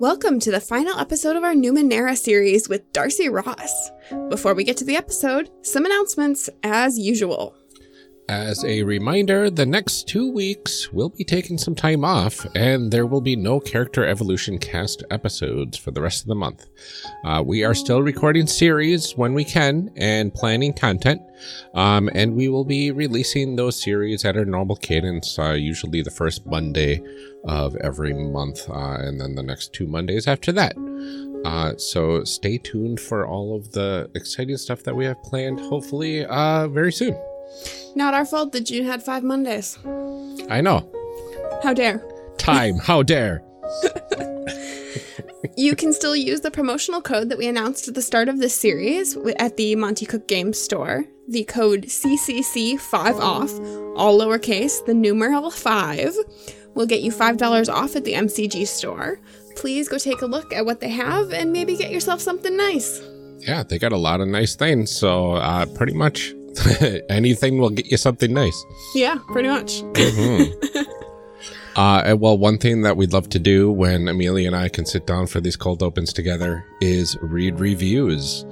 Welcome to the final episode of our Numenera series with Darcy Ross. Before we get to the episode, some announcements as usual. As a reminder, the next two weeks we'll be taking some time off, and there will be no character evolution cast episodes for the rest of the month. Uh, we are still recording series when we can and planning content, um, and we will be releasing those series at our normal cadence, uh, usually the first Monday of every month, uh, and then the next two Mondays after that. Uh, so stay tuned for all of the exciting stuff that we have planned, hopefully, uh, very soon. Not our fault that June had five Mondays. I know. How dare. Time, how dare. You can still use the promotional code that we announced at the start of this series at the Monte Cook Games store. The code CCC5OFF, all lowercase, the numeral 5, will get you $5 off at the MCG store. Please go take a look at what they have and maybe get yourself something nice. Yeah, they got a lot of nice things, so uh, pretty much anything will get you something nice. Yeah, pretty much. Uh, well, one thing that we'd love to do when Amelia and I can sit down for these cold opens together is read reviews.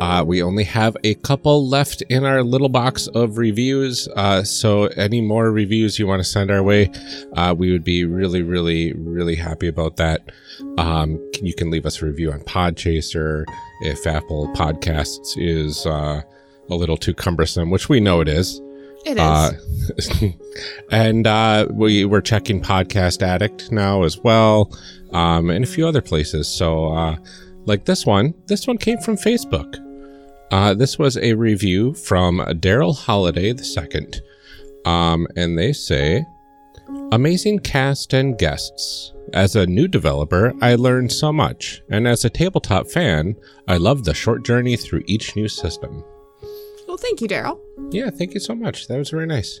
Uh, we only have a couple left in our little box of reviews. Uh, so any more reviews you want to send our way, uh, we would be really, really, really happy about that. Um, you can leave us a review on Podchaser if Apple Podcasts is uh, a little too cumbersome, which we know it is. It is. Uh, and uh, we we're checking Podcast Addict now as well, um, and a few other places. So, uh, like this one, this one came from Facebook. Uh, this was a review from Daryl Holiday the second, um, and they say, "Amazing cast and guests." As a new developer, I learned so much, and as a tabletop fan, I love the short journey through each new system. Well, thank you, Daryl. Yeah, thank you so much. That was very nice.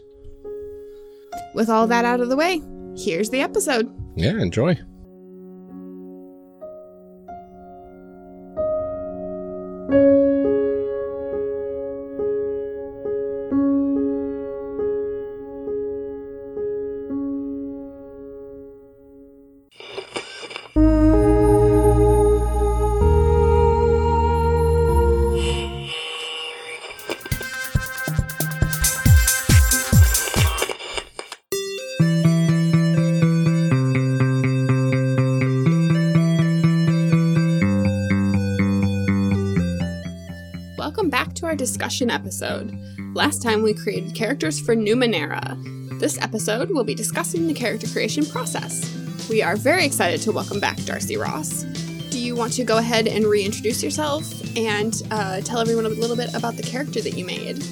With all that out of the way, here's the episode. Yeah, enjoy. Discussion episode. Last time we created characters for Numenera. This episode we'll be discussing the character creation process. We are very excited to welcome back Darcy Ross. Do you want to go ahead and reintroduce yourself and uh, tell everyone a little bit about the character that you made?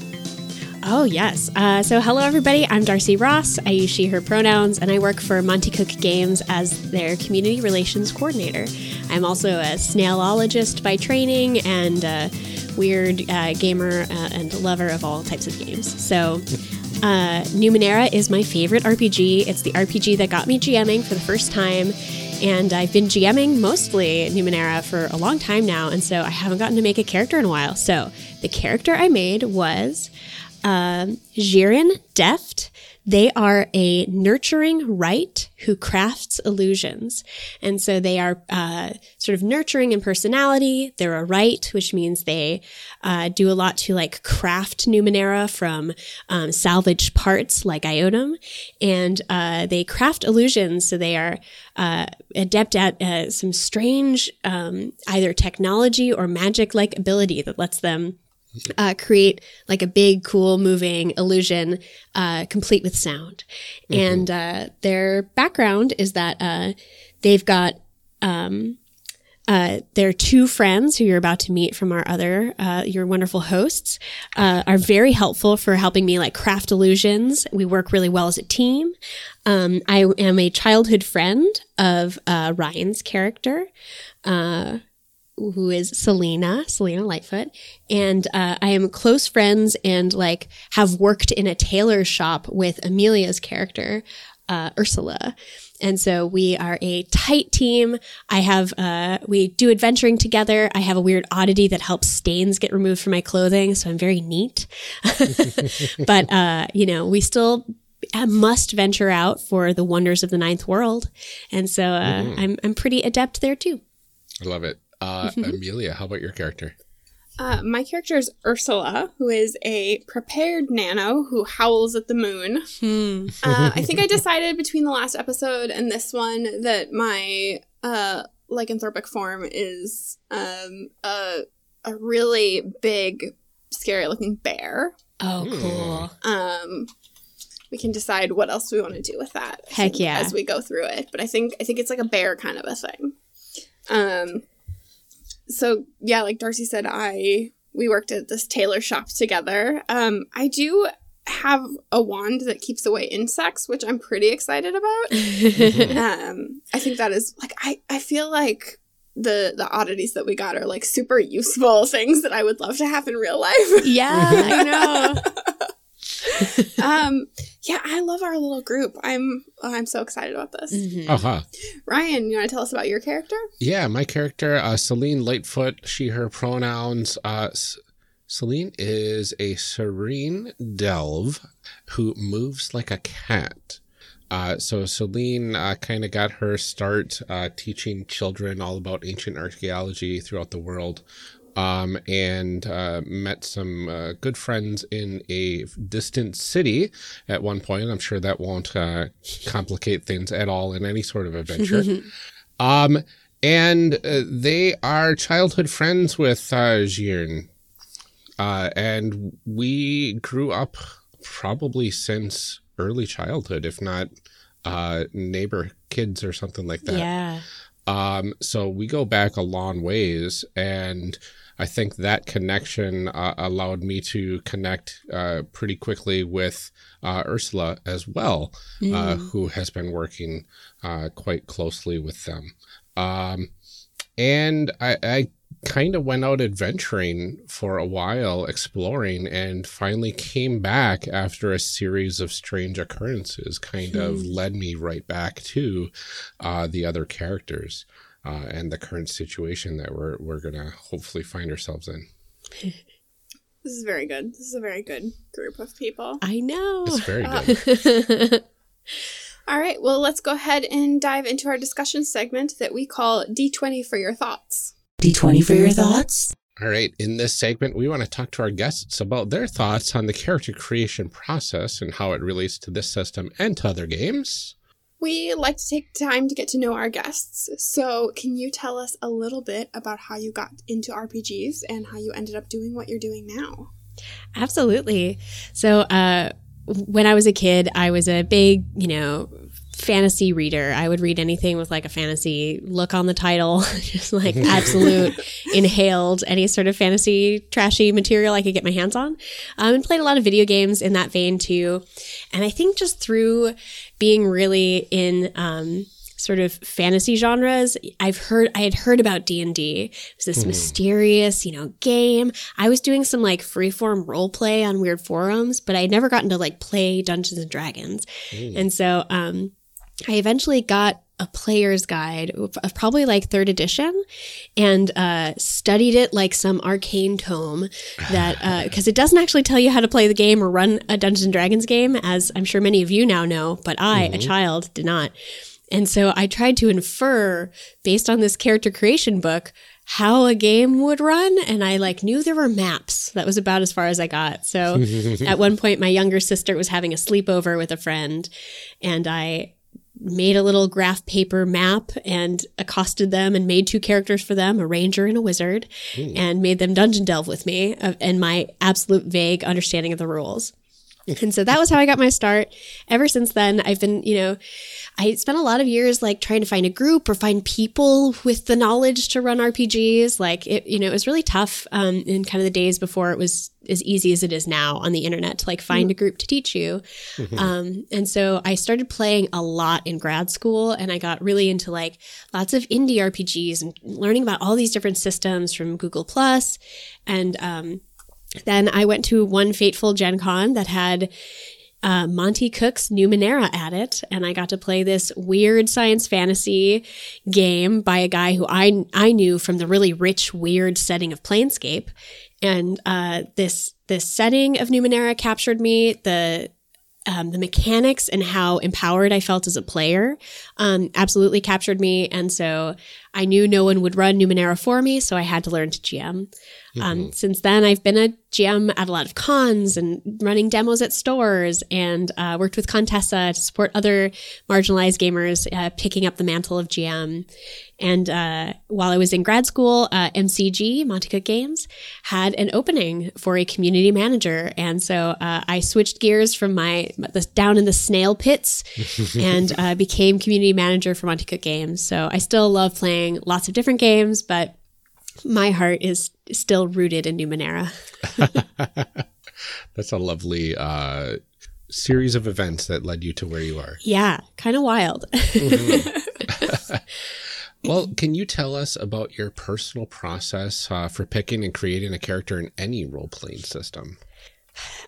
Oh, yes. Uh, so, hello, everybody. I'm Darcy Ross. I use she, her pronouns, and I work for Monte Cook Games as their community relations coordinator. I'm also a snailologist by training and a weird uh, gamer uh, and lover of all types of games. So, uh, Numenera is my favorite RPG. It's the RPG that got me GMing for the first time. And I've been GMing mostly Numenera for a long time now. And so I haven't gotten to make a character in a while. So the character I made was um, Jiren Deft. They are a nurturing wright who crafts illusions. And so they are uh, sort of nurturing in personality. They're a wright, which means they uh, do a lot to like craft Numenera from um, salvaged parts like Iotum. And uh, they craft illusions. So they are uh, adept at uh, some strange um, either technology or magic like ability that lets them uh, create like a big, cool, moving illusion, uh, complete with sound. And uh, their background is that uh, they've got um, uh, their two friends who you're about to meet from our other, uh, your wonderful hosts, uh, are very helpful for helping me like craft illusions. We work really well as a team. Um, I am a childhood friend of uh, Ryan's character. Uh, who is Selena, Selena Lightfoot, and uh, I am close friends and like have worked in a tailor shop with Amelia's character, uh, Ursula. And so we are a tight team. I have, uh, we do adventuring together. I have a weird oddity that helps stains get removed from my clothing. So I'm very neat. but, uh, you know, we still must venture out for the wonders of the ninth world. And so, uh, mm-hmm. I'm, I'm pretty adept there too. I love it. Uh. Amelia, how about your character? Uh, my character is Ursula, who is a prepared nano who howls at the moon. Hmm. uh, I think I decided between the last episode and this one that my uh, lycanthropic form is um, a, a really big, scary looking bear. Oh, hmm. cool. Um, we can decide what else we want to do with that. Heck yeah! As we go through it, but I think I think it's like a bear kind of a thing. Um, so yeah, like Darcy said, I we worked at this tailor shop together. Um, I do have a wand that keeps away insects, which I'm pretty excited about. um, I think that is like I I feel like the the oddities that we got are like super useful things that I would love to have in real life. Yeah, I know. um, yeah, I love our little group. I'm oh, I'm so excited about this. Mm-hmm. Uh-huh. Ryan, you want to tell us about your character? Yeah, my character, uh, Celine Lightfoot, she, her pronouns. Uh, Celine is a serene delve who moves like a cat. Uh, so Celine uh, kind of got her start uh, teaching children all about ancient archaeology throughout the world um, and uh, met some uh, good friends in a distant city at one point. I'm sure that won't uh, complicate things at all in any sort of adventure. um, and uh, they are childhood friends with uh, Girn. Uh, and we grew up probably since early childhood, if not uh, neighbor kids or something like that. Yeah. Um, so we go back a long ways and I think that connection uh, allowed me to connect uh, pretty quickly with uh, Ursula as well, uh, mm. who has been working uh, quite closely with them. Um, and I, I kind of went out adventuring for a while, exploring, and finally came back after a series of strange occurrences, kind of hmm. led me right back to uh, the other characters uh, and the current situation that we're we're gonna hopefully find ourselves in. This is very good. This is a very good group of people. I know. It's very good. All right, well, let's go ahead and dive into our discussion segment that we call D20 for your thoughts. D20 for your thoughts? All right, in this segment, we want to talk to our guests about their thoughts on the character creation process and how it relates to this system and to other games we like to take time to get to know our guests. So, can you tell us a little bit about how you got into RPGs and how you ended up doing what you're doing now? Absolutely. So, uh, when I was a kid, I was a big, you know, fantasy reader. I would read anything with like a fantasy look on the title, just like absolute inhaled any sort of fantasy trashy material I could get my hands on. Um, and played a lot of video games in that vein too. And I think just through being really in, um, sort of fantasy genres i've heard i had heard about d&d it was this mm. mysterious you know game i was doing some like freeform role play on weird forums but i had never gotten to like play dungeons and dragons mm. and so um I eventually got a player's guide of probably like third edition and uh, studied it like some arcane tome that because uh, it doesn't actually tell you how to play the game or run a dungeons and dragons game as i'm sure many of you now know but i mm-hmm. a child did not. And so i tried to infer based on this character creation book how a game would run and i like knew there were maps. That was about as far as i got. So at one point my younger sister was having a sleepover with a friend and i made a little graph paper map and accosted them and made two characters for them, a ranger and a wizard, Ooh. and made them dungeon delve with me uh, and my absolute vague understanding of the rules. and so that was how I got my start. Ever since then, I've been, you know, I spent a lot of years like trying to find a group or find people with the knowledge to run RPGs. Like it, you know, it was really tough um, in kind of the days before it was as easy as it is now on the internet to like find a group to teach you. Um, and so I started playing a lot in grad school and I got really into like lots of indie RPGs and learning about all these different systems from Google Plus and, um, then I went to one fateful Gen Con that had uh, Monte Cook's Numenera at it, and I got to play this weird science fantasy game by a guy who I I knew from the really rich, weird setting of Planescape, and uh, this this setting of Numenera captured me. The um, the mechanics and how empowered I felt as a player um, absolutely captured me, and so I knew no one would run Numenera for me, so I had to learn to GM. Um, since then, I've been a GM at a lot of cons and running demos at stores and uh, worked with Contessa to support other marginalized gamers uh, picking up the mantle of GM. And uh, while I was in grad school, uh, MCG, Monte Cook Games, had an opening for a community manager. And so uh, I switched gears from my the, down in the snail pits and uh, became community manager for Monte Cook Games. So I still love playing lots of different games, but my heart is still rooted in Numenera. That's a lovely uh, series of events that led you to where you are. Yeah, kind of wild. Well, can you tell us about your personal process uh, for picking and creating a character in any role playing system?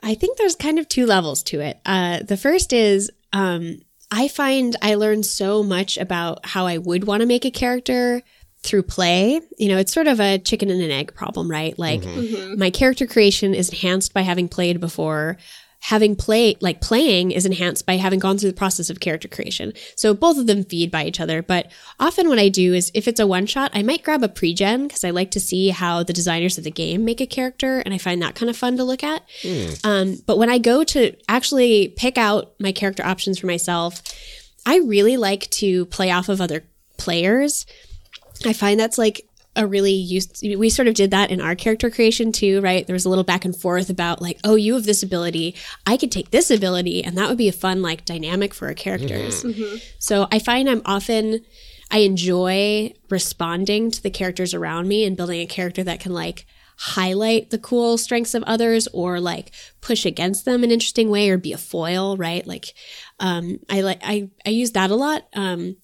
I think there's kind of two levels to it. Uh, the first is um, I find I learn so much about how I would want to make a character through play. You know, it's sort of a chicken and an egg problem, right? Like mm-hmm. Mm-hmm. my character creation is enhanced by having played before. Having play like playing is enhanced by having gone through the process of character creation. So both of them feed by each other. But often what I do is if it's a one shot, I might grab a pre-gen because I like to see how the designers of the game make a character. And I find that kind of fun to look at. Um, but when I go to actually pick out my character options for myself, I really like to play off of other players. I find that's like a really used we sort of did that in our character creation too, right? There was a little back and forth about like, oh, you have this ability, I could take this ability, and that would be a fun like dynamic for our characters. Mm-hmm. Mm-hmm. So I find I'm often I enjoy responding to the characters around me and building a character that can like highlight the cool strengths of others or like push against them in an interesting way or be a foil, right? Like um I like I I use that a lot. Um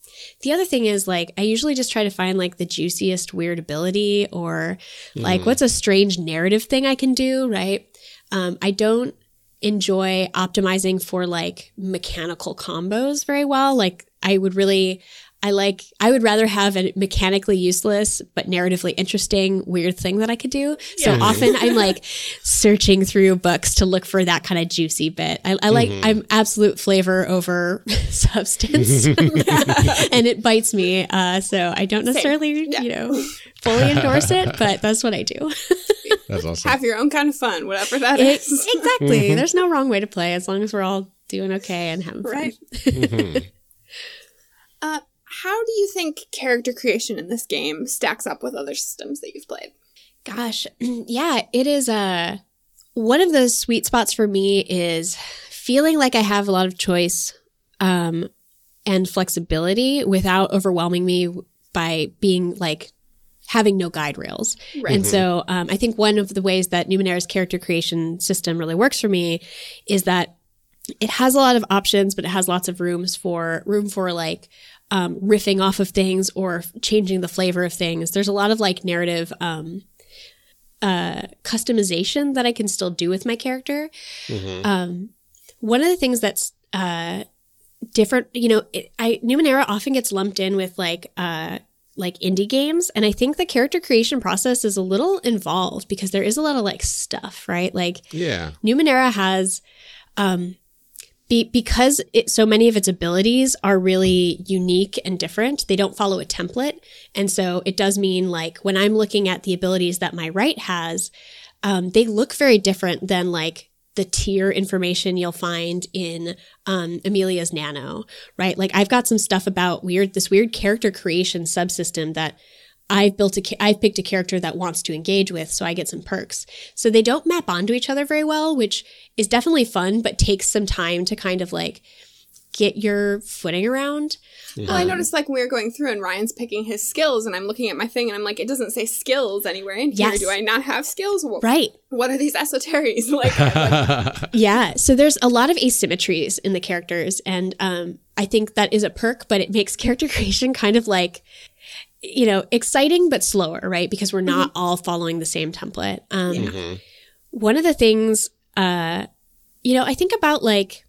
the other thing is like I usually just try to find like the juiciest weird ability or like what's a strange narrative thing I can do, right? Um I don't enjoy optimizing for like mechanical combos very well. Like I would really I like I would rather have a mechanically useless but narratively interesting weird thing that I could do. So often I'm like searching through books to look for that kind of juicy bit. I, I like mm-hmm. I'm absolute flavor over substance, and it bites me. Uh, so I don't necessarily you know fully endorse it, but that's what I do. That's awesome. Have your own kind of fun, whatever that It- is. exactly. Mm-hmm. There's no wrong way to play as long as we're all doing okay and having fun. Right. Mm-hmm. How do you think character creation in this game stacks up with other systems that you've played? Gosh, yeah, it is uh, one of those sweet spots for me is feeling like I have a lot of choice um, and flexibility without overwhelming me by being like having no guide rails. Right. And so um, I think one of the ways that Numenera's character creation system really works for me is that it has a lot of options, but it has lots of rooms for room for like um, riffing off of things or changing the flavor of things. There's a lot of like narrative um, uh, customization that I can still do with my character. Um, one of the things that's uh, different, you know, it, I Numenera often gets lumped in with like uh, like indie games, and I think the character creation process is a little involved because there is a lot of like stuff, right? Like Yeah. Numenera has, um, be, because it, so many of its abilities are really unique and different, they don't follow a template. And so it does mean like when I'm looking at the abilities that my wright has, um, they look very different than like the tier information you'll find in um, Amelia's Nano, right? Like I've got some stuff about weird, this weird character creation subsystem that I've built a, I've picked a character that wants to engage with, so I get some perks. So they don't map onto each other very well, which is definitely fun, but takes some time to kind of like get your footing around. Well, I noticed like when we were going through and Ryan's picking his skills, and I'm looking at my thing, and I'm like, it doesn't say skills anywhere in here. Yes. Do I not have skills? Wh- Right. What are these esoteries? Like, Yeah. So there's a lot of asymmetries in the characters. And um, I think that is a perk, but it makes character creation kind of like, you know, exciting but slower, right? Because we're not all following the same template. Um, One of the things, uh, you know, I think about like,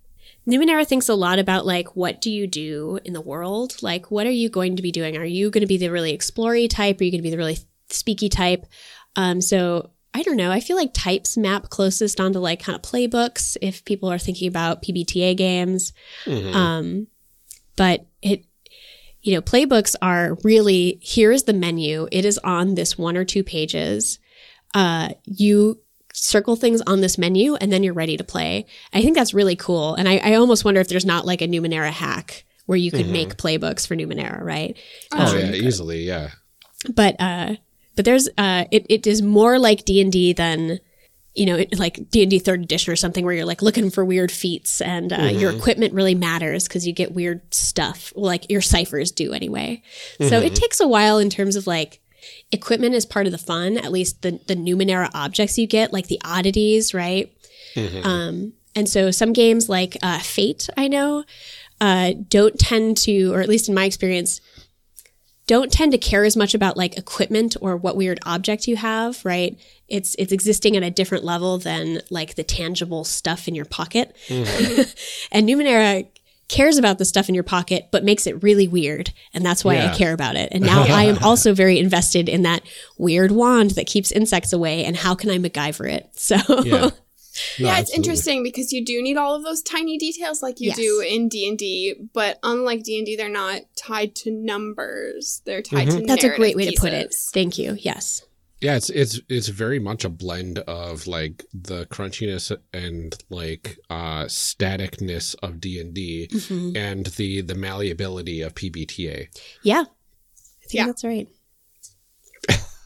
Numenera thinks a lot about like what do you do in the world? Like what are you going to be doing? Are you going to be the really explory type? Are you going to be the really speaky type? Um, so I don't know. I feel like types map closest onto like kind of playbooks if people are thinking about PBTA games. Um, but it, you know, playbooks are really here is the menu. It is on this one or two pages. Uh, you circle things on this menu and then you're ready to play. I think that's really cool. And I, I almost wonder if there's not like a Numenera hack where you could make playbooks for Numenera, right? oh yeah, easily, yeah. but uh but there's uh it, it is more like d&d than you know like d&d third edition or something where you're like looking for weird feats and uh, your equipment really matters because you get weird stuff like your cyphers do anyway. So it takes a while in terms of like equipment is part of the fun at least the the numenera objects you get like the oddities right? Um and so some games like uh, fate i know uh, don't tend to or at least in my experience don't tend to care as much about like equipment or what weird object you have, right? It's it's existing at a different level than like the tangible stuff in your pocket. Mm. and Numenera cares about the stuff in your pocket but makes it really weird and that's why Yeah. I care about it. And now I am also very invested in that weird wand that keeps insects away and how can I MacGyver it? So Yeah. No, yeah, it's absolutely. interesting because you do need all of those tiny details like you Yes. do in D and D, but unlike D and D, they're not tied to numbers. They're tied to that's a great narrative way to put it. Thank you. Yes. Yeah, it's it's it's very much a blend of like the crunchiness and like uh staticness of D and D Mm-hmm. and the the malleability of PBTA. Yeah. I think Yeah. that's right.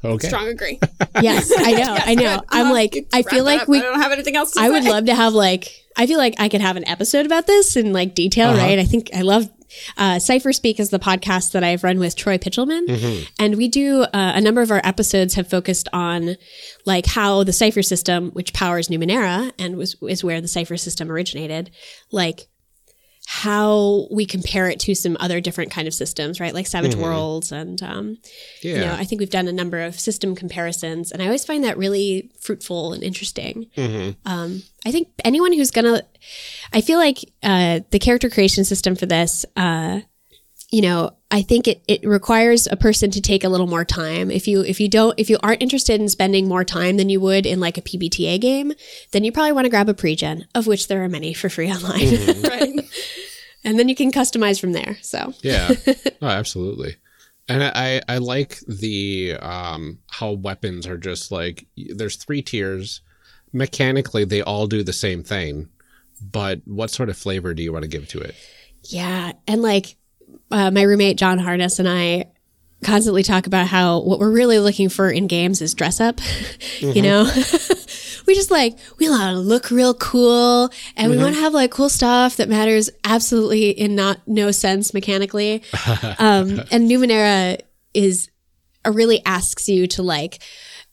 Okay. Strong agree. Yes, I know. I know. Good. I'm like. I feel like up. we I don't have anything else to say. I would love to have like I feel like I could have an episode about this in like detail, Uh-huh. right? I think I love uh, Cypher Speak is the podcast that I've run with Troy Pichelman, Mm-hmm. and we do uh, a number of our episodes have focused on like how the Cypher system, which powers Numenera and was is where the Cypher system originated, like how we compare it to some other different kind of systems, right? Like Savage Worlds and um, Yeah. you know, I think we've done a number of system comparisons, and I always find that really fruitful and interesting. Um, I think anyone who's gonna, I feel like uh, the character creation system for this, uh, you know, I think it, it requires a person to take a little more time. If you if you don't if you aren't interested in spending more time than you would in like a PBTA game, then you probably want to grab a pregen, of which there are many for free online, right. and then you can customize from there. So Yeah. No, absolutely. And I, I like the um how weapons are just like there's three tiers. Mechanically they all do the same thing, but what sort of flavor do you want to give to it? Yeah. And like uh, my roommate, John Harness, and I constantly talk about how what we're really looking for in games is dress up. you know? we just like, we want to look real cool and we want to have like cool stuff that matters absolutely in not no sense mechanically. um, and Numenera is uh, really asks you to like,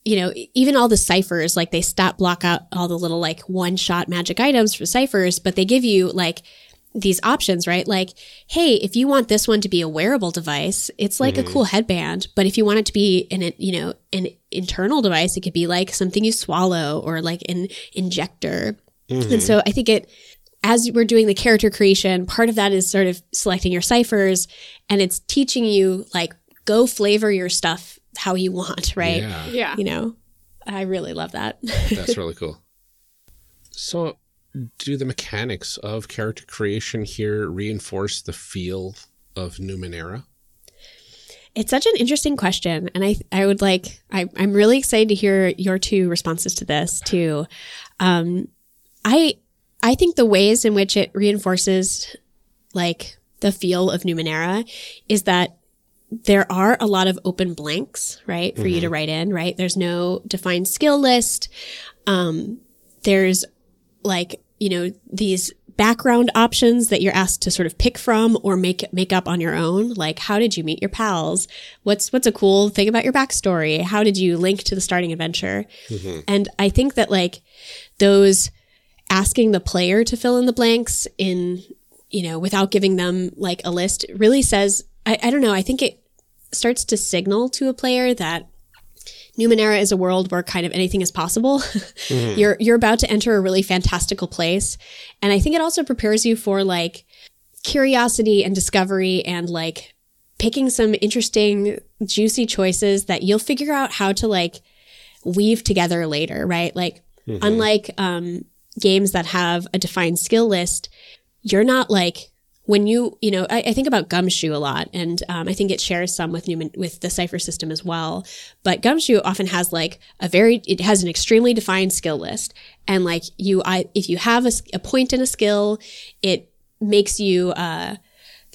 you know, even all the cyphers, like they stop block out all the little like one shot magic items for cyphers, but they give you like these options, right? Like, hey, if you want this one to be a wearable device, it's like a mm-hmm. cool headband. But if you want it to be an, you know, an internal device, it could be like something you swallow or like an injector. And mm-hmm. so I think it, as we're doing the character creation, part of that is sort of selecting your cyphers and it's teaching you like go flavor your stuff how you want, right? Yeah. Yeah. You know, I really love that. That's really cool. So, do the mechanics of character creation here reinforce the feel of Numenera? It's such an interesting question, and I I would like I I'm really excited to hear your two responses to this too. Um, I I think the ways in which it reinforces like the feel of Numenera is that there are a lot of open blanks, right, for you to write in, right? There's no defined skill list. Um, there's like, you know, these background options that you're asked to sort of pick from or make make up on your own. Like, how did you meet your pals? What's what's a cool thing about your backstory? How did you link to the starting adventure? Mm-hmm. And I think that like those asking the player to fill in the blanks in you know without giving them like a list really says I, I don't know i think it starts to signal to a player that Numenera is a world where kind of anything is possible. you're you're about to enter a really fantastical place, and I think it also prepares you for like curiosity and discovery and like picking some interesting juicy choices that you'll figure out how to like weave together later, right? Like unlike um games that have a defined skill list, you're not like when you you know I, I think about gumshoe a lot and um, i think it shares some with newman with the Cypher system as well. But gumshoe often has like a very it has an extremely defined skill list. And like you i if you have a point in a skill it makes you uh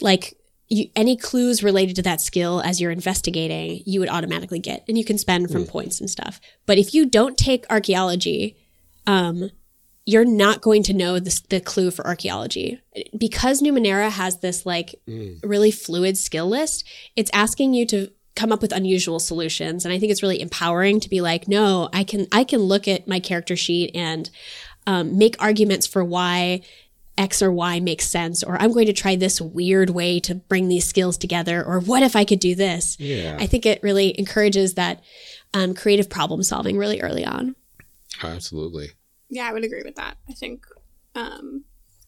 like you, any clues related to that skill as you're investigating you would automatically get. And you can spend from points and stuff. But if you don't take archaeology um you're not going to know this, the clue for archaeology because Numenera has this like really fluid skill list. It's asking you to come up with unusual solutions, and I think it's really empowering to be like, no, I can I can look at my character sheet and um, make arguments for why X or Y makes sense, or I'm going to try this weird way to bring these skills together, or what if I could do this? Yeah. I think it really encourages that um, creative problem solving really early on. Absolutely. Yeah, I would agree with that. I think um,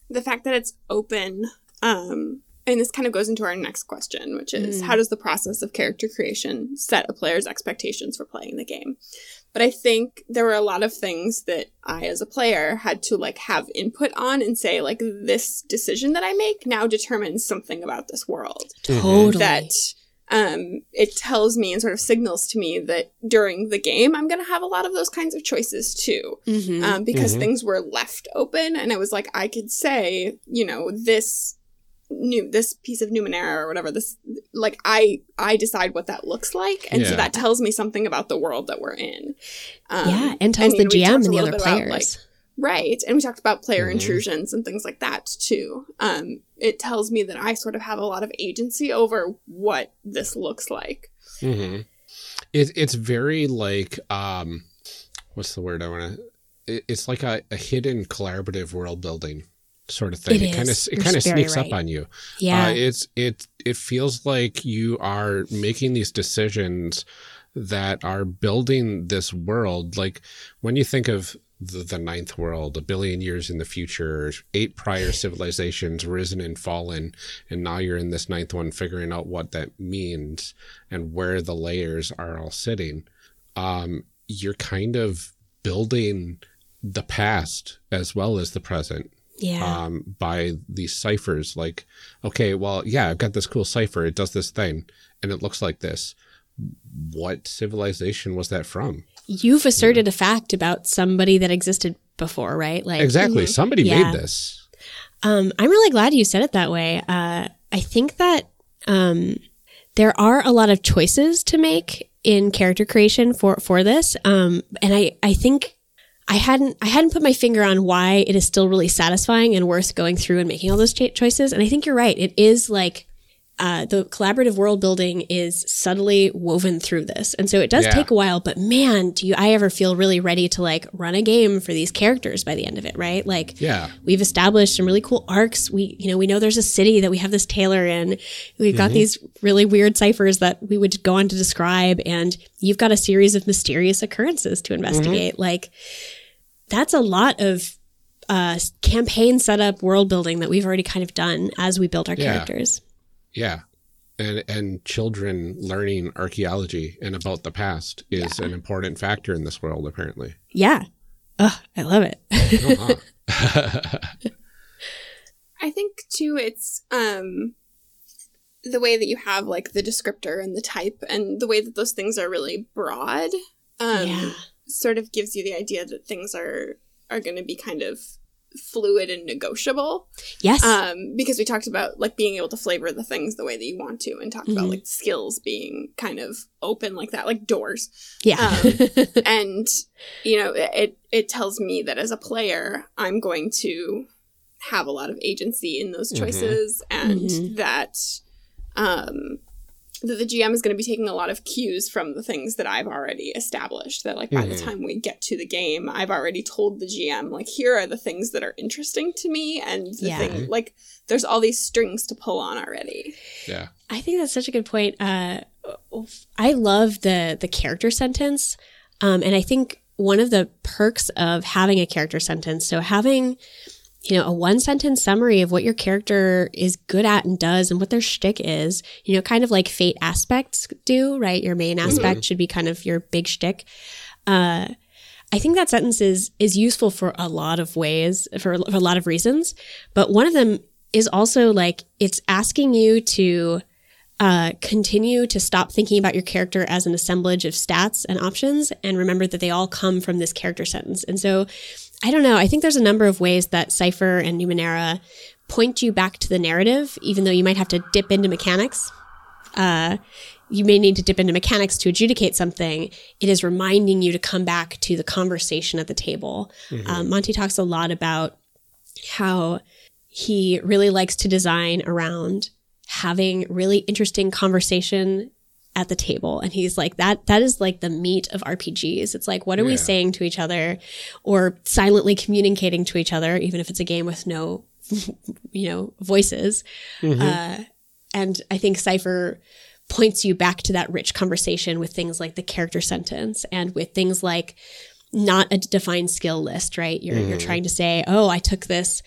the fact that it's open, um, and this kind of goes into our next question, which is how does the process of character creation set a player's expectations for playing the game? But I think there were a lot of things that I, as a player, had to like have input on and say, like, this decision that I make now determines something about this world Totally. that um, it tells me and sort of signals to me that during the game I'm going to have a lot of those kinds of choices too, Mhm. um, because things were left open, and it was like I could say, you know, this new this piece of Numenera or whatever this like I I decide what that looks like, and so that tells me something about the world that we're in. Um, yeah, and tells you the know, GM and a the other bit about, players. like, Right. And we talked about player Mhm. intrusions and things like that too. Um, it tells me that I sort of have a lot of agency over what this looks like. hmm It, it's very like um, what's the word I want to? It, it's like a, a hidden collaborative world building sort of thing. It kind of it kind of sneaks right. up on you. yeah, Uh, it's it it feels like you are making these decisions that are building this world. Like when you think of the, the ninth world, a billion years in the future, eight prior civilizations risen and fallen, and now you're in this ninth one, figuring out what that means and where the layers are all sitting. Um, you're kind of building the past as well as the present yeah, um, by these cyphers. Like, okay, well, yeah, I've got this cool cypher. It does this thing, and it looks like this. What civilization was that from? You've asserted a fact about somebody that existed before, right? Like Exactly. Somebody Yeah. made this. Um, I'm really glad you said it that way. Uh, I think that um, there are a lot of choices to make in character creation for for this, um, and I I think I hadn't I hadn't put my finger on why it is still really satisfying and worth going through and making all those choices. And I think you're right. It is like. Uh, the collaborative world building is subtly woven through this, and so it does Yeah. take a while. But man, do you, I ever feel really ready to like run a game for these characters by the end of it? Right? Like, Yeah. we've established some really cool arcs. We, you know, we know there's a city that we have this tailor in. We've got these really weird cyphers that we would go on to describe, and you've got a series of mysterious occurrences to investigate. Like, that's a lot of uh, campaign setup, world building that we've already kind of done as we build our Yeah. characters. Yeah. And and children learning archaeology and about the past is an important factor in this world, apparently. Yeah. Oh, I love it. Uh-huh. I think too it's um the way that you have like the descriptor and the type and the way that those things are really broad um Yeah. sort of gives you the idea that things are are going to be kind of fluid and negotiable. Yes. Um, because we talked about like being able to flavor the things the way that you want to, and talked about Mhm. like skills being kind of open like that, like doors. yeah. um, and you know, it it tells me that as a player, I'm going to have a lot of agency in those Mhm. choices, and Mhm. that um, that the GM is going to be taking a lot of cues from the things that I've already established. That like by the Mhm. time we get to the game, I've already told the GM like here are the things that are interesting to me, and the Yeah. thing like there's all these strings to pull on already. Yeah. I think that's such a good point. Uh, I love the the character sentence, um, and I think one of the perks of having a character sentence, so having you know a one sentence summary of what your character is good at and does, and what their shtick is, you know, kind of like fate aspects do, right? Your main aspect should be kind of your big shtick. Uh, I think that sentence is is useful for a lot of ways, for, for a lot of reasons, but one of them is also like it's asking you to uh, continue to stop thinking about your character as an assemblage of stats and options and remember that they all come from this character sentence. And so, I don't know. I think there's a number of ways that Cypher and Numenera point you back to the narrative, even though you might have to dip into mechanics. Uh, you may need to dip into mechanics to adjudicate something. It is reminding you to come back to the conversation at the table. Um, Monte talks a lot about how he really likes to design around having really interesting conversation at the table. And he's like that that is like the meat of RPGs it's like what are we saying to each other or silently communicating to each other even if it's a game with no you know voices? Uh, and I think Cypher points you back to that rich conversation with things like the character sentence and with things like not a defined skill list, right? You're you're trying to say, "Oh, I took this,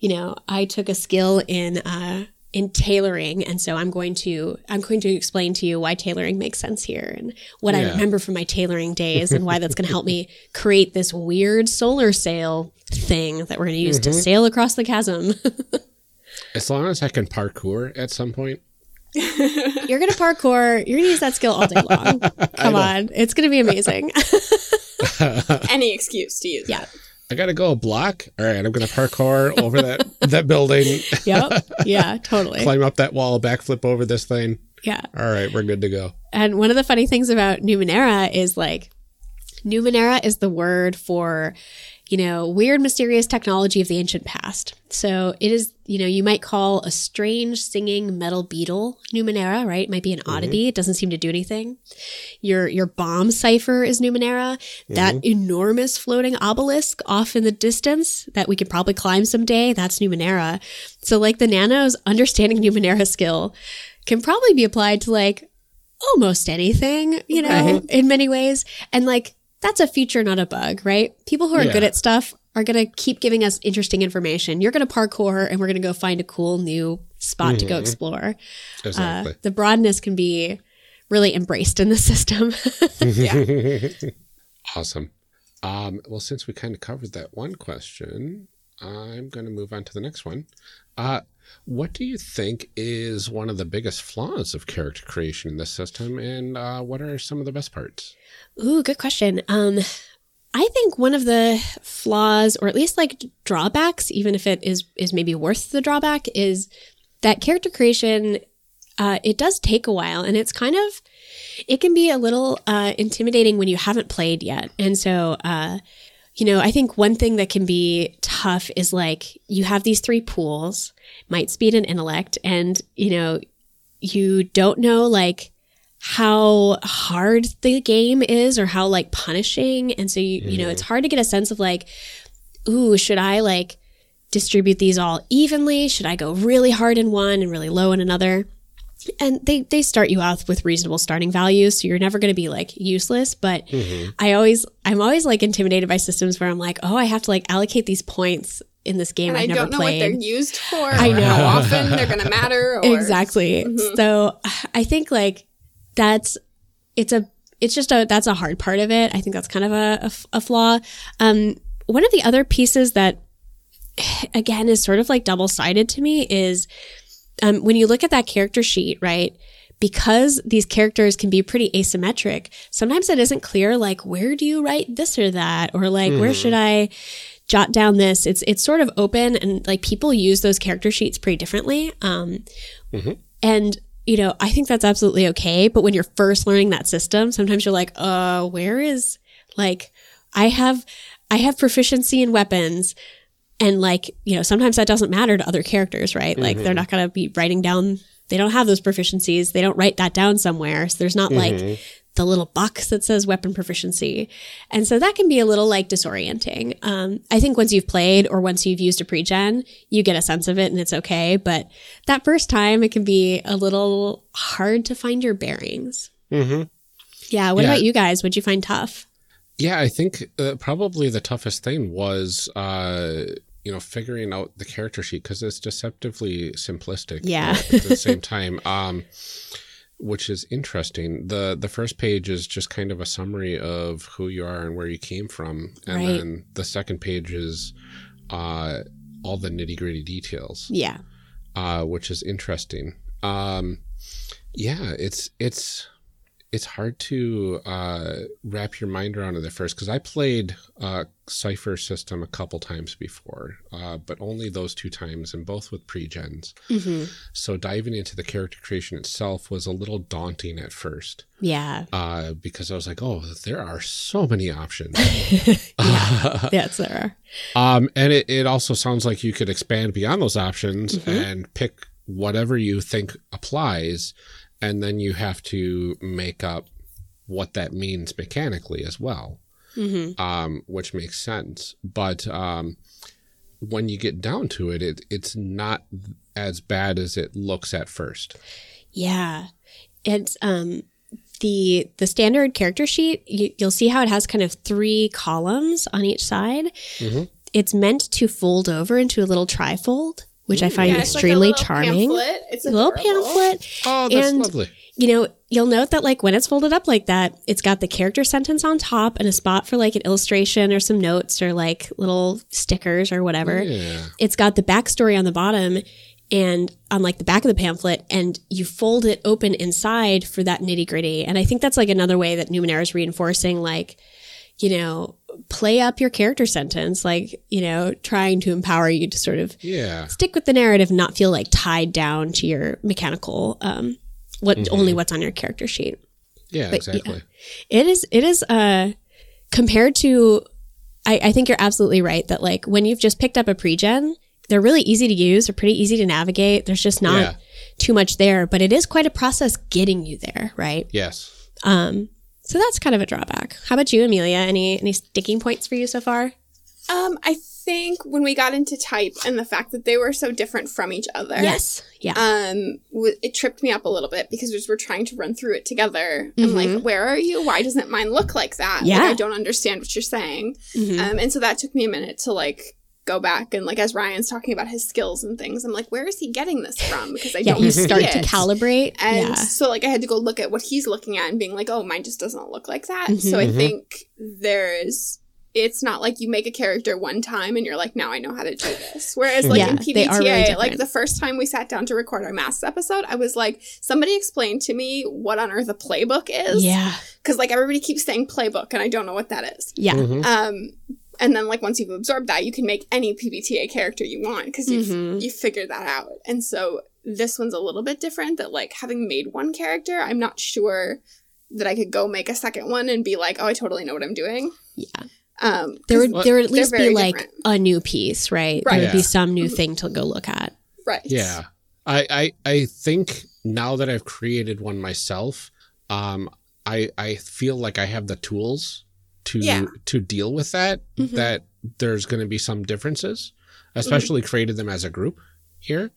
you know, I took a skill in uh in tailoring and so I'm going to I'm going to explain to you why tailoring makes sense here and what I remember from my tailoring days and why that's going to help me create this weird solar sail thing that we're going to use to mm-hmm. sail across the chasm." As long as I can parkour at some point. You're gonna parkour. You're gonna use that skill all day long. Come on, it's gonna be amazing. Any excuse to use Yeah. it. I gotta go a block. All right, I'm gonna parkour over that that building, yep. Yeah. Totally. climb up that wall, backflip over this thing. Yeah. All right, we're good to go. And one of the funny things about Numenera is like, Numenera is the word for, you know, weird, mysterious technology of the ancient past. So it is, you know, you might call a strange singing metal beetle Numenera, right? It might be an mm-hmm. oddity. It doesn't seem to do anything. Your your bomb cypher is Numenera. That mm-hmm. enormous floating obelisk off in the distance that we could probably climb someday, that's Numenera. So like the nanos understanding Numenera skill can probably be applied to like almost anything, you know, in many ways. And like, that's a feature, not a bug, right? People who are Yeah. good at stuff are going to keep giving us interesting information. You're going to parkour and we're going to go find a cool new spot to go explore. Exactly. Uh, the broadness can be really embraced in the system. Awesome. Um, well, since we kind of covered that one question, I'm going to move on to the next one. Uh, what do you think is one of the biggest flaws of character creation in this system, and uh, what are some of the best parts? Ooh, good question. Um, I think one of the flaws, or at least like drawbacks, even if it is is maybe worth the drawback, is that character creation. Uh, it does take a while, and it's kind of it can be a little uh, intimidating when you haven't played yet. And so, uh, you know, I think one thing that can be tough is like you have these three pools, might speed and intellect, and you know, you don't know like how hard the game is or how like punishing. And so you you know it's hard to get a sense of like ooh should i like distribute these all evenly? Should i go really hard in one and really low in another? And they they start you out with reasonable starting values so you're never going to be like useless. But mm-hmm. i always i'm always like intimidated by systems where i'm like oh i have to like allocate these points in this game And i've I never don't know what they're used for. I know. how often they're going to matter. Or, exactly so i think like that's it's a it's just a that's a hard part of it i think that's kind of a flaw um one of the other pieces that again is sort of like double sided to me is um when you look at that character sheet right because these characters can be pretty asymmetric, sometimes it isn't clear like where do you write this or that or like where should I jot down this. It's it's sort of open and like people use those character sheets pretty differently. Um and you know, I think that's absolutely okay, but when you're first learning that system, sometimes you're like, "Uh, where is like I have I have proficiency in weapons and like, you know, sometimes that doesn't matter to other characters, right? Like they're not going to be writing down they don't have those proficiencies. They don't write that down somewhere. So there's not like the little box that says weapon proficiency. And so that can be a little like disorienting. Um, I think once you've played or once you've used a pre-gen, you get a sense of it and it's okay. But that first time, it can be a little hard to find your bearings. Mm-hmm. Yeah. What Yeah. about you guys? What'd you find tough? Yeah, I think uh, probably the toughest thing was, uh, you know, figuring out the character sheet because it's deceptively simplistic. Yeah. At the same time, um, which is interesting. the The first page is just kind of a summary of who you are and where you came from, and Right. then the second page is uh, all the nitty gritty details Yeah. uh, which is interesting. Um, yeah, it's it's it's hard to uh, wrap your mind around it at first because I played uh, Cypher System a couple times before, uh, but only those two times, and both with pre-gens. hmm So diving into the character creation itself was a little daunting at first Yeah. uh, because I was like, oh, there are so many options. Yeah. That's there. Um, and it, it also sounds like you could expand beyond those options Mm-hmm. and pick whatever you think applies, and then you have to make up what that means mechanically as well, hmm um, which makes sense. But um, when you get down to it, it, it's not as bad as it looks at first. Yeah. It's um the the standard character sheet, you, you'll see how it has kind of three columns on each side. Mhm. It's meant to fold over into a little trifold, which I mm, find Yeah, it's like a extremely charming. pamphlet. It's A little adorable. pamphlet. Oh, that's And- lovely. You know, you'll note that like when it's folded up like that, it's got the character sentence on top and a spot for like an illustration or some notes or like little stickers or whatever. Yeah. It's got the backstory on the bottom and on like the back of the pamphlet, and you fold it open inside for that nitty gritty. And I think that's like another way that Numenera is reinforcing like, you know, play up your character sentence, like, you know, trying to empower you to sort of Yeah. stick with the narrative not feel like tied down to your mechanical um what only what's on your character sheet. Yeah, But, exactly. It is it is uh compared to I, I think you're absolutely right that like when you've just picked up a pre-gen, they're really easy to use, they're pretty easy to navigate. There's just not Yeah. too much there, but it is quite a process getting you there, right? Yes. Um so that's kind of a drawback. How about you, Amelia? Any any sticking points for you so far? Um, I think when we got into type and the fact that they were so different from each other, Yes. Yeah. um, w- it tripped me up a little bit because as we're trying to run through it together, I'm Mhm. like, "Where are you? Why doesn't mine look like that? Yeah. like, I don't understand what you're saying." Mhm. Um, and so that took me a minute to like go back and like as Ryan's talking about his skills and things, I'm like, "Where is he getting this from?" Because I yeah, don't you see start to calibrate. And yeah. so, like, I had to go look at what he's looking at and being like, oh, mine just doesn't look like that. So, I Mhm. think there's, it's not like you make a character one time and you're like, now I know how to do this. Whereas, like, Yeah, in they are really PBTA, like, the first time we sat down to record our Masks episode, I was like, somebody explain to me what on earth a playbook is. Yeah. Because, like, everybody keeps saying playbook and I don't know what that is. Yeah. Mhm. Um, and then, like, once you've absorbed that, you can make any PBTA character you want because you've Mhm. you figured that out. And so this one's a little bit different. That like having made one character, I'm not sure that I could go make a second one and be like, oh, I totally know what I'm doing. Yeah. Um, There 'cause- would there would at least be very like different. a new piece, right? Right. There would be some new Mhm. thing to go look at. right. Yeah. I, I I think now that I've created one myself, um, I I feel like I have the tools to Yeah. to deal with that. Mhm. That there's going to be some differences, especially created them as a group here.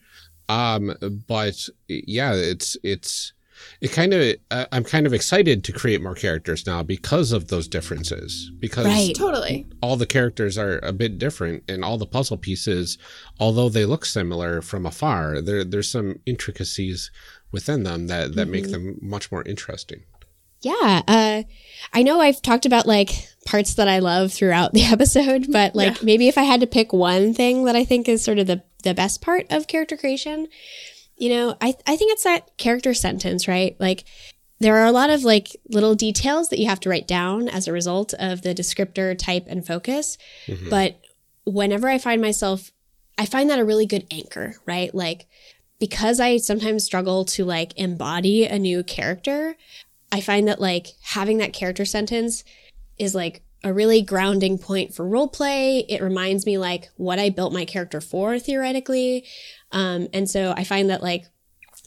Um, but yeah, it's it's it kind of uh, I'm kind of excited to create more characters now because of those differences because Right. Totally. all the characters are a bit different and all the puzzle pieces although they look similar from afar there there's some intricacies within them that that make Mhm. them much more interesting Yeah. Uh, I know I've talked about like parts that I love throughout the episode, but like maybe if I had to pick one thing that I think is sort of the, the best part of character creation, You know, I I think it's that character sentence, right? Like there are a lot of like little details that you have to write down as a result of the descriptor type and focus. Mhm. But whenever I find myself, I find that a really good anchor, right? Like, because I sometimes struggle to like embody a new character, I find that like having that character sentence is like a really grounding point for role play. It reminds me like what I built my character for theoretically. Um, and so I find that like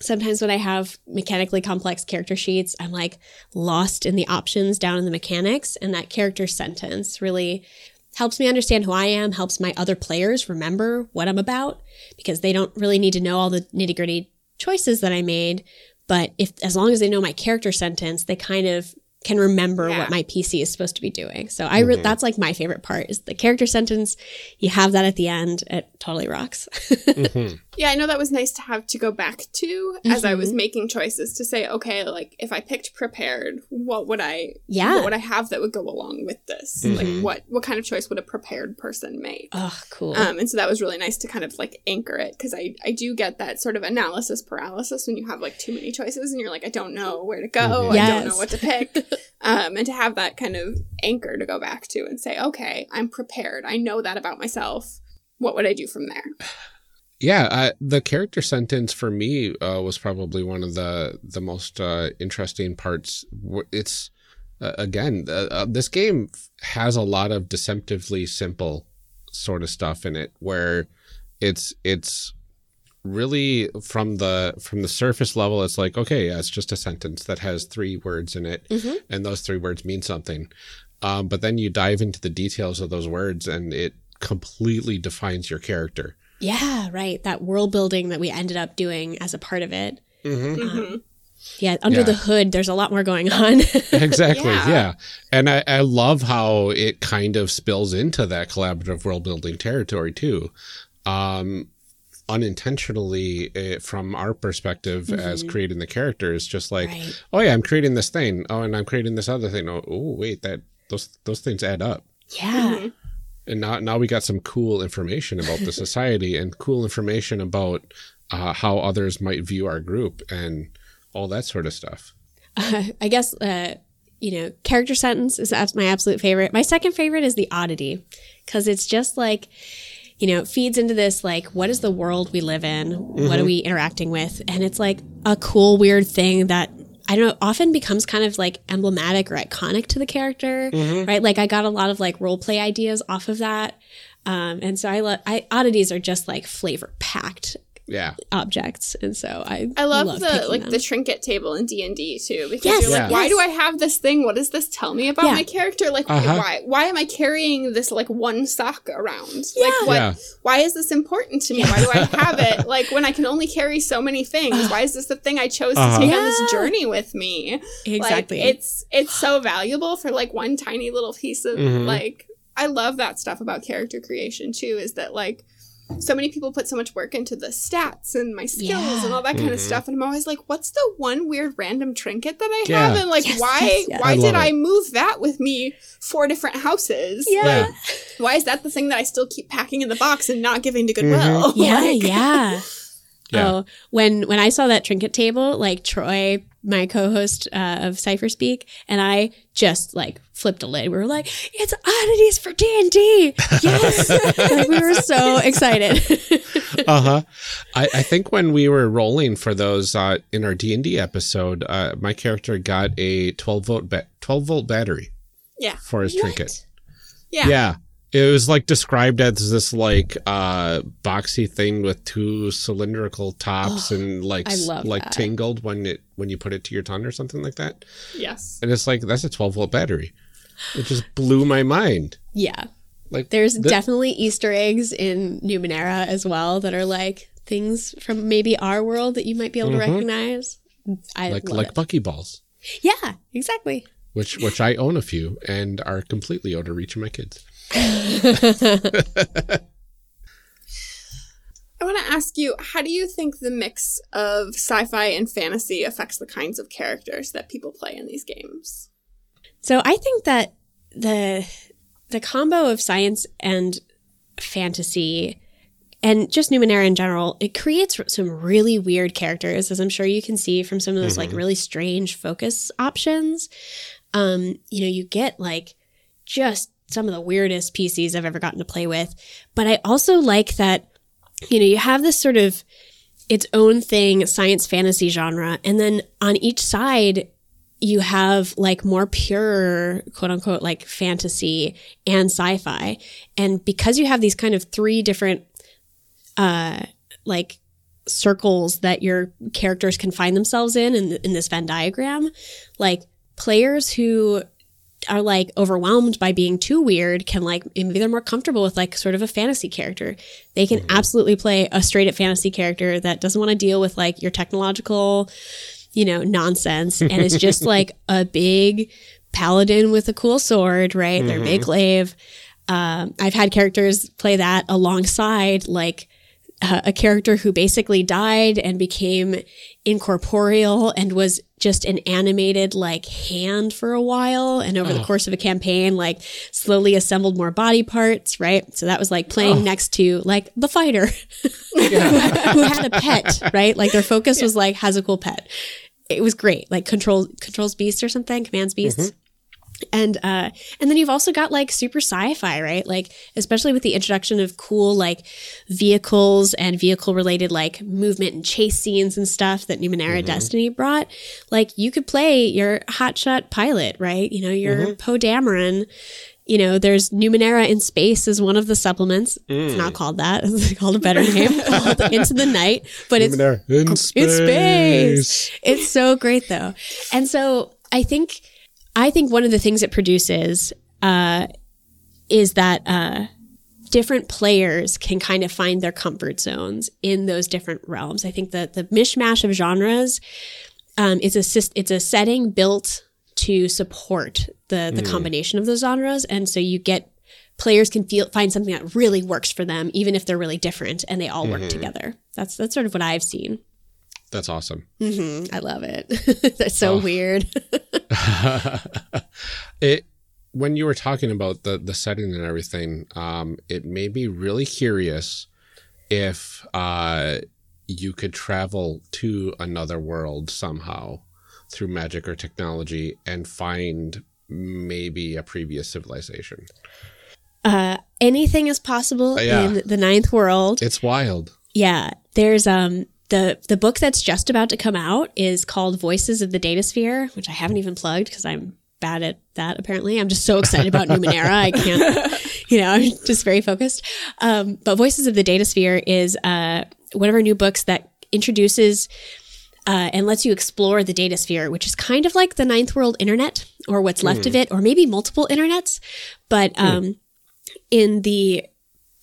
sometimes when I have mechanically complex character sheets, I'm like lost in the options down in the mechanics. And that character sentence really helps me understand who I am, helps my other players remember what I'm about because they don't really need to know all the nitty gritty choices that I made. But if, as long as they know my character sentence, they kind of can remember Yeah. what my PC is supposed to be doing. So I, re- that's like my favorite part is the character sentence. You have that at the end. It totally rocks. Mhm. Yeah, I know that was nice to have to go back to as I Mm-hmm. was making choices to say, okay, like if I picked prepared, what would I Yeah. what would I have that would go along with this? Mhm. Like what what kind of choice would a prepared person make? oh, cool. Um, and so that was really nice to kind of like anchor it because I, I do get that sort of analysis paralysis when you have like too many choices and you're like, I don't know where to go. Mhm. I don't know what to pick. um, and to have that kind of anchor to go back to and say, okay, I'm prepared. I know that about myself. What would I do from there? Yeah, uh, the character sentence for me uh, was probably one of the the most uh, interesting parts. It's uh, again, uh, uh, this game has a lot of deceptively simple sort of stuff in it, where it's it's really from the from the surface level it's like okay yeah, it's just a sentence that has three words in it Mhm. and those three words mean something um, but then you dive into the details of those words and it completely defines your character Yeah, right. That world building that we ended up doing as a part of it. mm-hmm. Mhm. Yeah, under Yeah. the hood, there's a lot more going on. exactly Yeah. yeah. and I, I love how it kind of spills into that collaborative world building territory too um unintentionally uh, from our perspective as creating the characters just like Right. oh yeah i'm creating this thing oh and i'm creating this other thing oh, oh wait that those those things add up yeah. And now now we got some cool information about the society and cool information about uh, how others might view our group and all that sort of stuff I guess, uh, you know, character sentence is my absolute favorite. My second favorite is the oddity because it's just like, you know, it feeds into this like, what is the world we live in? What are we interacting with? And it's like a cool, weird thing that I don't know, often becomes kind of like emblematic or iconic to the character, right? Like I got a lot of like role play ideas off of that. Um, and so I love, I, oddities are just like flavor packed yeah objects. And so I, I love, the like them. the trinket table in D and D too because Yes. you're like, Yeah. why Yes. do I have this thing? What does this tell me about Yeah. my character? Like, Uh-huh. why why am I carrying this like one sock around? Yeah. Like, what? Yeah. Why is this important to me? Why do I have it? Like, when I can only carry so many things, why is this the thing I chose Uh-huh. to take on this journey with me? Exactly. Like, it's it's so valuable for like one tiny little piece of Mhm. like. I love that stuff about character creation too. Is that like so many people put so much work into the stats and my skills Yeah. and all that kind of Mhm. stuff and i'm always like what's the one weird random trinket that i Yeah. have and like Yes, why yes, yes. why I did love i move that with me four different houses Yeah. Like, why is that the thing that i still keep packing in the box and not giving to goodwill Mm-hmm. Yeah, Like, yeah. Yeah. Oh, when when I saw that trinket table, like Troy, my co-host uh, of Cypher Speak, and I just like flipped a lid. We were like, "It's oddities for D and D!" Yes, like, we were so excited. uh-huh I, I think when we were rolling for those uh in our d&d episode uh my character got a 12 volt ba- 12 volt battery Yeah. for his trinket yeah yeah it was like described as this like uh boxy thing with two cylindrical tops and like I s- love like that. tingled when it when you put it to your tongue or something like that yes and it's like that's a 12 volt battery it just blew my mind yeah, like there's the- definitely Easter eggs in Numenera as well that are like things from maybe our world that you might be able to recognize. I like like it. buckyballs yeah, exactly. which which I own a few and are completely out of reach of my kids. i want to ask you how do you think the mix of sci-fi and fantasy affects the kinds of characters that people play in these games So I think that the the combo of science and fantasy and just Numenera in general, it creates some really weird characters, as I'm sure you can see from some of those like really strange focus options. Um, you know, you get like just some of the weirdest PCs I've ever gotten to play with. But I also like that, you know, you have this sort of its own thing, science fantasy genre, and then on each side, you have like more pure quote unquote like fantasy and sci-fi and because you have these kind of three different uh like circles that your characters can find themselves in in, in this venn diagram like players who are like overwhelmed by being too weird can like maybe they're more comfortable with like sort of a fantasy character they can absolutely play a straight up fantasy character that doesn't want to deal with like your technological you know, nonsense. And it's just like a big paladin with a cool sword, right? They're big glaive. Um, I've had characters play that alongside like uh, a character who basically died and became incorporeal and was just an animated like hand for a while. And over the course of a campaign like slowly assembled more body parts right? So that was like playing next to like the fighter who had a pet right? Like their focus was like has a cool pet. It was great. Like control controls beast or something commands beasts and uh and then you've also got like super sci-fi right like especially with the introduction of cool like vehicles and vehicle related like movement and chase scenes and stuff that numenera mm-hmm. destiny brought like you could play your hotshot pilot right you know your mm-hmm. poe dameron you know, there's Numenera in Space is one of the supplements. It's not mm. called that. It's called a better name, called Into the Night. But it's Numenera in in space. It's so great though. And so I think I think one of the things it produces uh, is that uh, different players can kind of find their comfort zones in those different realms. I think that the mishmash of genres um, is a it's a setting built to support the the combination of those genres, and so you get players can feel find something that really works for them, even if they're really different, and they all work together. That's that's sort of what I've seen. That's awesome. I love it. That's so weird. it when you were talking about the the setting and everything, um, it made me really curious if uh, you could travel to another world somehow through magic or technology and find maybe a previous civilization. uh, anything is possible yeah. in the ninth world. It's wild. Yeah, there's um the the book that's just about to come out is called Voices of the Data Sphere, which I haven't even plugged because I'm bad at that. Apparently, I'm just so excited about Numenera, I can't, you know, I'm just very focused. Um, but Voices of the Data Sphere is uh, one of our new books that introduces. Uh, and lets you explore the data sphere, which is kind of like the ninth world internet or what's left of it, or maybe multiple internets. But um, in the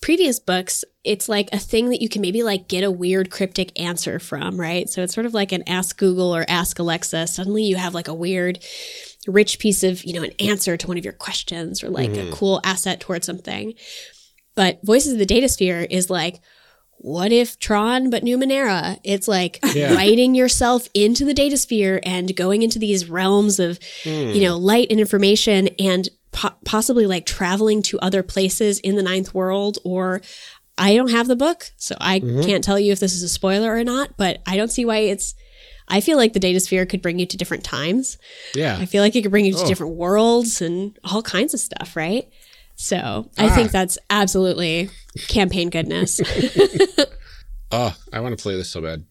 previous books, it's like a thing that you can maybe like get a weird cryptic answer from, right? So it's sort of like an ask Google or ask Alexa. Suddenly you have like a weird, rich piece of, you know, an answer to one of your questions or like a mm-hmm. cool asset towards something. But Voices of the Data Sphere is like, what if Tron but Numenera? It's like Yeah. writing yourself into the data sphere and going into these realms of, you hmm. know, light and information and po- possibly like traveling to other places in the ninth world or I don't have the book, so I mm-hmm. can't tell you if this is a spoiler or not, but I don't see why it's I feel like the data sphere could bring you to different times. Yeah. I feel like it could bring you to oh. different worlds and all kinds of stuff, right? So I think ah. that's absolutely campaign goodness. Oh, I want to play this so bad.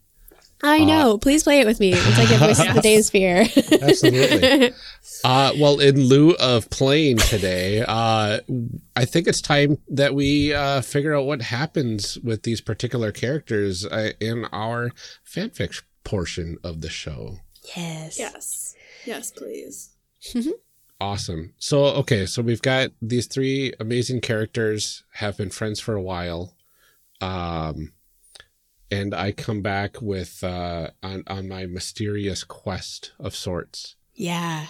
I know. Please play it with me once I get Voices of the Data Sphere. Absolutely. uh, well, in lieu of playing today, uh, I think it's time that we uh, figure out what happens with these particular characters uh, in our fanfic portion of the show. yes. Yes. Yes, please. Awesome. So, okay, so we've got these three amazing characters have been friends for a while. Um, and I come back with uh, on on my mysterious quest of sorts. Yeah.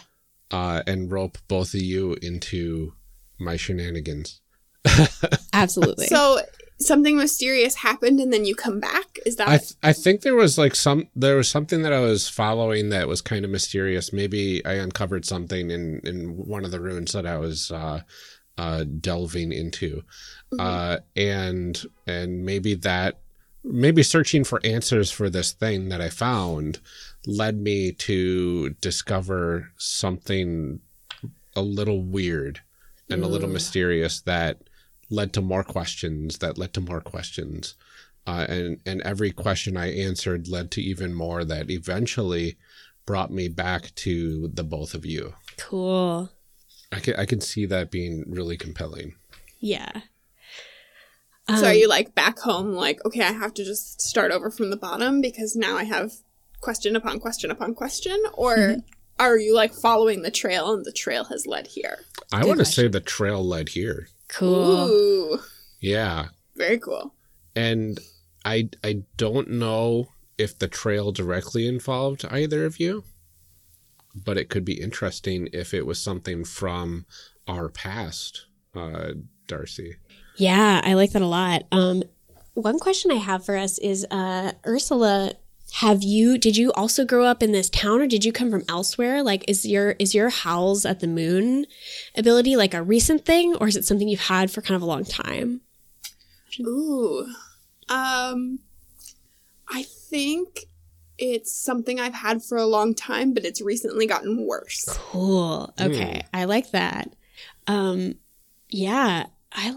uh, and rope both of you into my shenanigans. Absolutely. So something mysterious happened and then you come back? Is that I th- I think there was like some there was something that I was following that was kind of mysterious. Maybe I uncovered something in in one of the runes that I was uh, uh, delving into, uh, and and maybe that maybe searching for answers for this thing that I found led me to discover something a little weird and a little mysterious that led to more questions that led to more questions uh, and and every question I answered led to even more that eventually brought me back to the both of you. Cool. I can I can see that being really compelling. Yeah. So Um, are you like back home, like, okay, I have to just start over from the bottom because now I have question upon question upon question? Or Mm-hmm. are you like following the trail and the trail has led here? I want to say the trail led here. cool. Ooh, Yeah. very cool. And I I don't know if the trail directly involved either of you, but it could be interesting if it was something from our past, uh, Darcy. Yeah, I like that a lot. Um, one question I have for us is, uh, Ursula, have you did you also grow up in this town, or did you come from elsewhere? Like, is your is your howls at the moon ability like a recent thing, or is it something you've had for kind of a long time? Ooh. Um I think it's something I've had for a long time, but it's recently gotten worse. Cool. Okay, I like that. Um, yeah, I.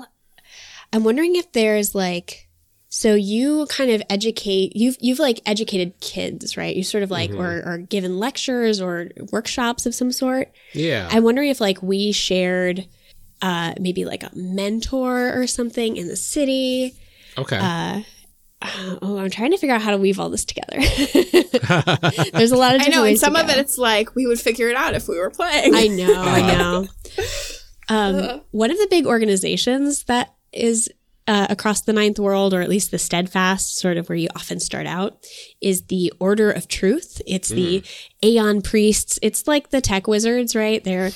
li- I'm wondering if there's like, so you kind of educate you've you've like educated kids, right? You sort of like or or given lectures or workshops of some sort. Yeah. I'm wondering if like we shared, uh, maybe like a mentor or something in the city. okay. Uh, oh, I'm trying to figure out how to weave all this together. There's a lot of I know, and ways to some of go. it it's like we would figure it out if we were playing. I know, I know. Um, one of the big organizations that is uh, across the ninth world, or at least the steadfast, sort of where you often start out, is the Order of Truth. It's the Aeon priests. It's like the tech wizards, right? They're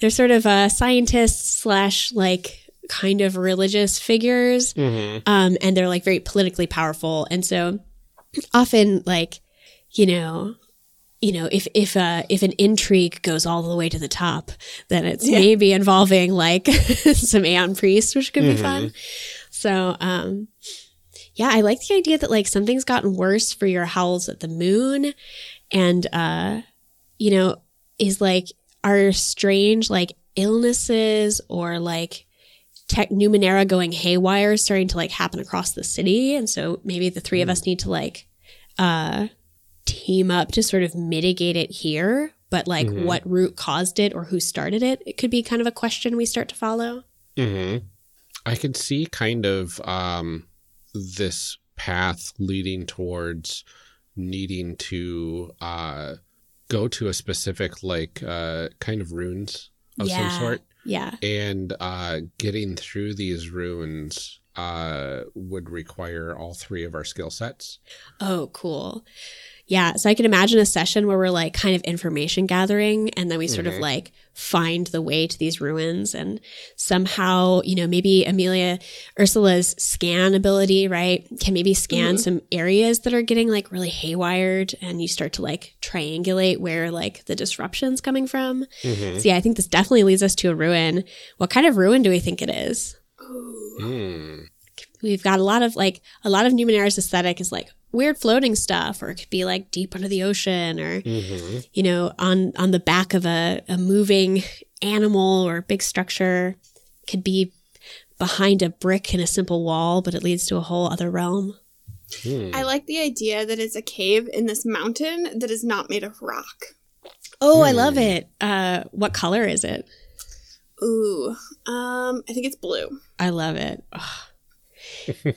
they're sort of uh, scientists slash like kind of religious figures, um, and they're like very politically powerful, and so often like you know you know, if if uh, if an intrigue goes all the way to the top, then it's maybe involving like some Aeon priests, which could be fun. So, um, yeah, I like the idea that like something's gotten worse for your howls at the moon, and uh, you know, is like are strange like illnesses or like tech numenera going haywire starting to like happen across the city, and so maybe the three of us need to like uh team up to sort of mitigate it here, but like what root caused it or who started it, it could be kind of a question we start to follow. hmm I could see kind of um, this path leading towards needing to uh, go to a specific, like, uh, kind of runes of Yeah. some sort. Yeah. And uh, getting through these runes uh, would require all three of our skill sets. Oh, cool. Yeah. So I can imagine a session where we're like kind of information gathering and then we sort of mm-hmm. like find the way to these ruins and somehow, you know, maybe Amelia Ursula's scan ability, right, can maybe scan mm-hmm. some areas that are getting like really haywired and you start to like triangulate where like the disruption's coming from. Mm-hmm. So yeah, I think this definitely leads us to a ruin. What kind of ruin do we think it is? Hmm. We've got a lot of like a lot of Numenera's aesthetic is like weird floating stuff, or it could be like deep under the ocean, or you know on on the back of a, a moving animal or a big structure. Could be behind a brick in a simple wall, but it leads to a whole other realm. I like the idea that it's a cave in this mountain that is not made of rock. Oh, I love it. Uh, what color is it? Ooh, um, I think it's blue. I love it. Ugh.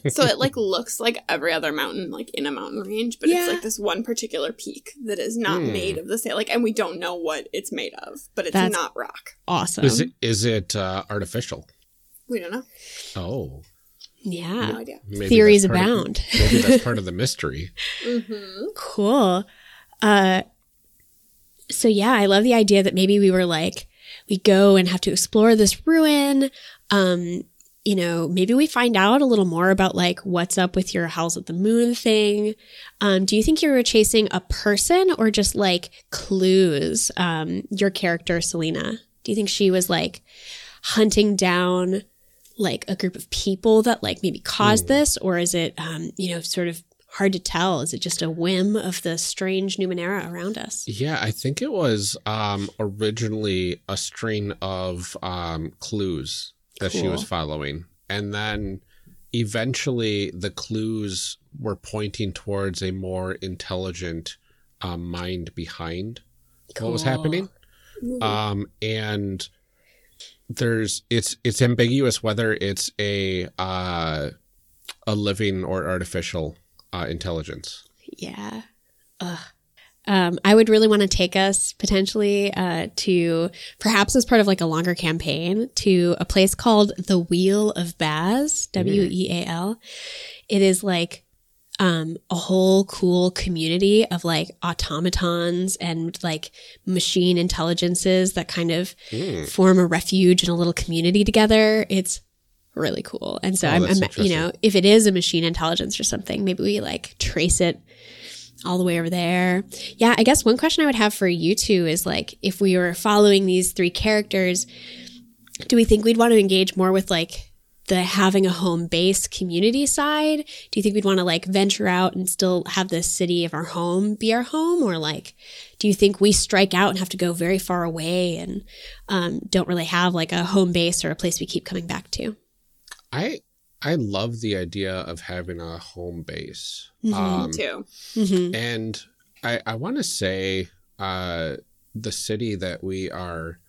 So it like looks like every other mountain, like in a mountain range, but Yeah. it's like this one particular peak that is not made of the same. Like, and we don't know what it's made of, but it's That's- not rock. awesome. Is it is it uh, artificial? We don't know. Oh, yeah. No idea. maybe Theories that's part of- abound. maybe that's part of the mystery. Cool. Uh, so yeah, I love the idea that maybe we were like, we go and have to explore this ruin. Um, you know, maybe we find out a little more about like what's up with your Howls at the Moon thing. Um, do you think you were chasing a person or just like clues? Um, your character, Selena, do you think she was like hunting down like a group of people that like maybe caused this, or is it, um, you know, sort of hard to tell? Is it just a whim of the strange Numenera around us? Yeah, I think it was um, originally a string of um, clues that she was following. And then eventually the clues were pointing towards a more intelligent um, mind behind what was happening. Um, and there's it's it's ambiguous whether it's a uh, a living or artificial uh, intelligence. Yeah. Ugh. Um, I would really want to take us potentially uh, to perhaps as part of like a longer campaign to a place called the Weal of Baz, W E A L. It is like um, a whole cool community of like automatons and like machine intelligences that kind of form a refuge and a little community together. It's really cool. And so Oh, I'm, I'm you know, if it is a machine intelligence or something, maybe we like trace it all the way over there. Yeah, I guess one question I would have for you two is like if we were following these three characters, do we think we'd want to engage more with like the having a home base community side? Do you think we'd want to like venture out and still have the city of our home be our home? Or like, do you think we strike out and have to go very far away and um, don't really have like a home base or a place we keep coming back to? I I love the idea of having a home base. Mm-hmm. Um, too. hmm and I I want to say uh, the city that we are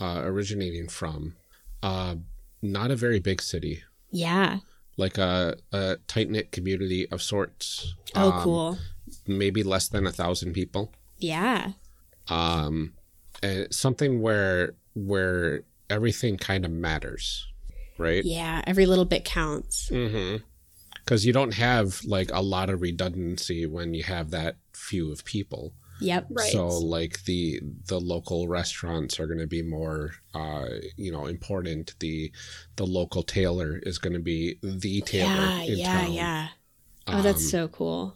uh, originating from, uh, not a very big city, Yeah. like a, a tight knit community of sorts. Oh, Um, cool. Maybe less than a thousand people. Yeah. Um, and something where where everything kind of matters, right? Yeah. Every little bit counts. Mm-hmm. Because you don't have like a lot of redundancy when you have that few of people. Yep. Right. So like the the local restaurants are going to be more uh you know important. The the local tailor is going to be the tailor Yeah. in Yeah. town. Yeah. Oh, that's Um, so cool.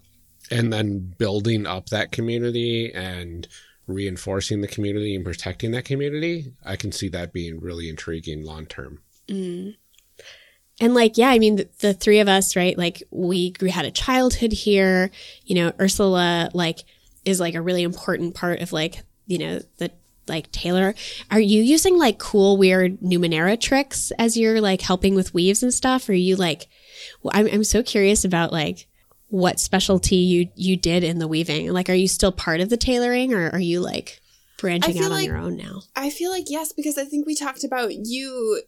And then building up that community and reinforcing the community and protecting that community, I can see that being really intriguing long term. Mm. And like, yeah, I mean, the, the three of us, right? Like, we, we had a childhood here. You know, Ursula, like, is like a really important part of like, you know, the like tailor. Are you using like cool, weird Numenera tricks as you're like helping with weaves and stuff? Or are you like, well, I'm, I'm so curious about like what specialty you you did in the weaving. Like, are you still part of the tailoring, or are you like branching out on like- your own now? I feel like yes, because I think we talked about you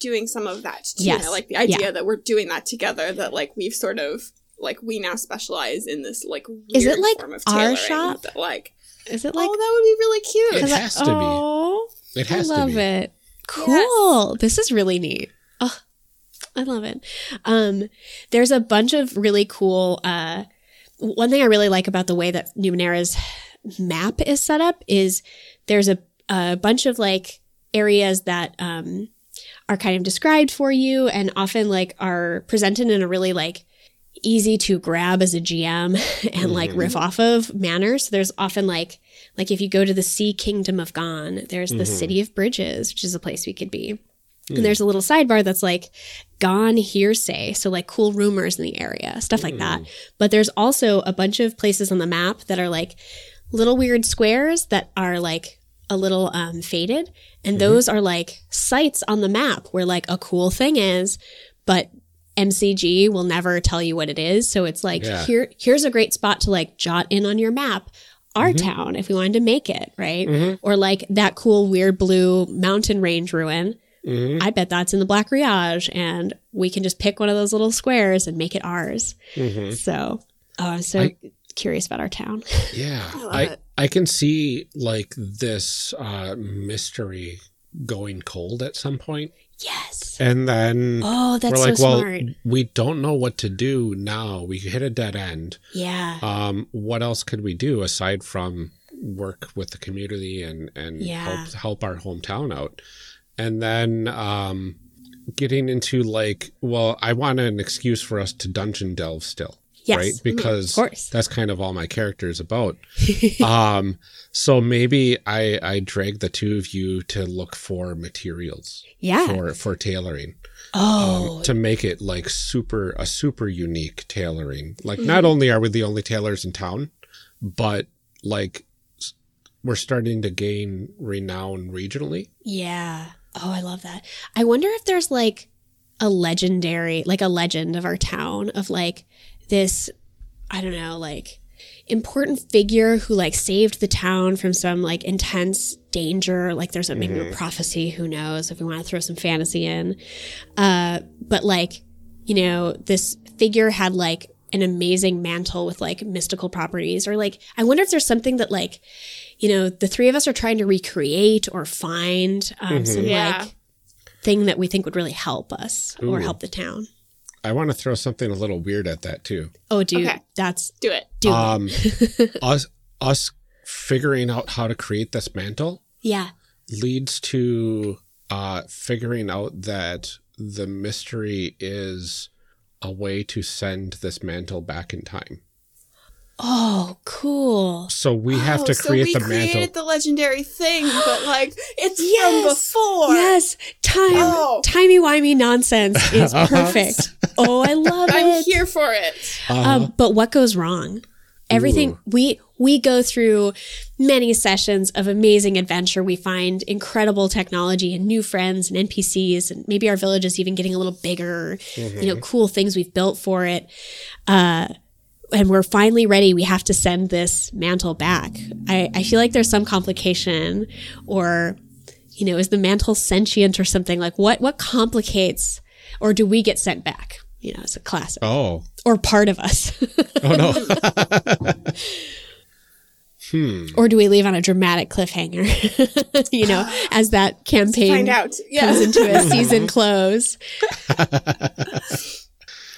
doing some of that too. Yes. I like the idea Yeah. that we're doing that together. That like we've sort of like we now specialize in this like weird Is it, like, form of our shop? That, like Is it like oh, that would be really cute. It 'Cause I- has to be. oh, It has I love to be. it. Cool. This is really neat. Oh, I love it. Um, there's a bunch of really cool. Uh, one thing I really like about the way that Numenera's map is set up is there's a, a bunch of like areas that um, are kind of described for you and often like are presented in a really like easy to grab as a GM and like mm-hmm. riff off of manner. So there's often like like if you go to the Sea Kingdom of Gon, there's the mm-hmm. City of Bridges, which is a place we could be. And mm. there's a little sidebar that's like gone hearsay. So like cool rumors in the area, stuff like that. Mm. But there's also a bunch of places on the map that are like little weird squares that are like a little um, faded. And those are like sites on the map where like a cool thing is, but MCG will never tell you what it is. So it's like Yeah. here here's a great spot to like jot in on your map our town if we wanted to make it, right? Or like that cool weird blue mountain range ruin. Mhm. I bet that's in the Black Riage and we can just pick one of those little squares and make it ours. Mhm. So, oh, I'm so I- curious about our town. Yeah, I love I it. I can see like this uh, mystery going cold at some point, yes. and then Oh, that's we're like, so well, smart. we don't know what to do now. We hit a dead end. Yeah. Um, what else could we do aside from work with the community and and Yeah. help help our hometown out? And then um, getting into like, well, I want an excuse for us to dungeon delve still. Yes. right? Mhm. Because Of course. that's kind of all my character is about. um, so maybe I I drag the two of you to look for materials Yeah. for for tailoring. oh, um, to make it like super a super unique tailoring. Like Mm-hmm. not only are we the only tailors in town, but like we're starting to gain renown regionally. yeah. Oh, I love that. I wonder if there's like a legendary, like a legend of our town of like this, I don't know, like important figure who like saved the town from some like intense danger. Like there's a, maybe a prophecy, who knows if we want to throw some fantasy in. Uh, but like, you know, this figure had like an amazing mantle with like mystical properties or like, I wonder if there's something that like, you know, the three of us are trying to recreate or find um, some Yeah. like thing that we think would really help us or help the town. I want to throw something a little weird at that too. Oh, dude, Okay. that's Do it. do it. Um, us us figuring out how to create this mantle Yeah. leads to uh, figuring out that the mystery is a way to send this mantle back in time. Oh, cool. So we have Oh, to so create we the created mantle. the legendary thing, but like it's Yes. from before. Yes, time, Oh. timey wimey nonsense is perfect. oh, I love it. I'm here for it. Uh-huh. Um, but what goes wrong? Everything Ooh. we we go through many sessions of amazing adventure. We find incredible technology and new friends and NPCs, and maybe our village is even getting a little bigger. You know, cool things we've built for it. Uh, and we're finally ready. We have to send this mantle back. I, I feel like there's some complication, or you know, is the mantle sentient or something? Like what what complicates, or do we get sent back? You know, it's a classic, oh, or part of us. oh no. hmm. or do we leave on a dramatic cliffhanger? you know, as that campaign Find out. comes into a season close.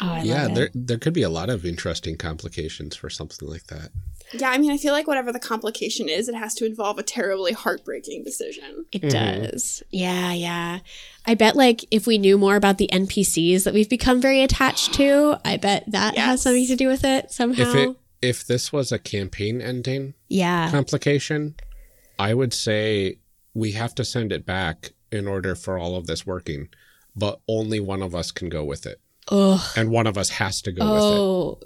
Oh, yeah, there there could be a lot of interesting complications for something like that. Yeah, I mean, I feel like whatever the complication is, it has to involve a terribly heartbreaking decision. It Mm-hmm. does. Yeah, yeah. I bet like if we knew more about the NPCs that we've become very attached to, I bet that has something to do with it somehow. If it if this was a campaign ending yeah. complication, I would say we have to send it back in order for all of this working, but only one of us can go with it, Ugh. and one of us has to go with Oh,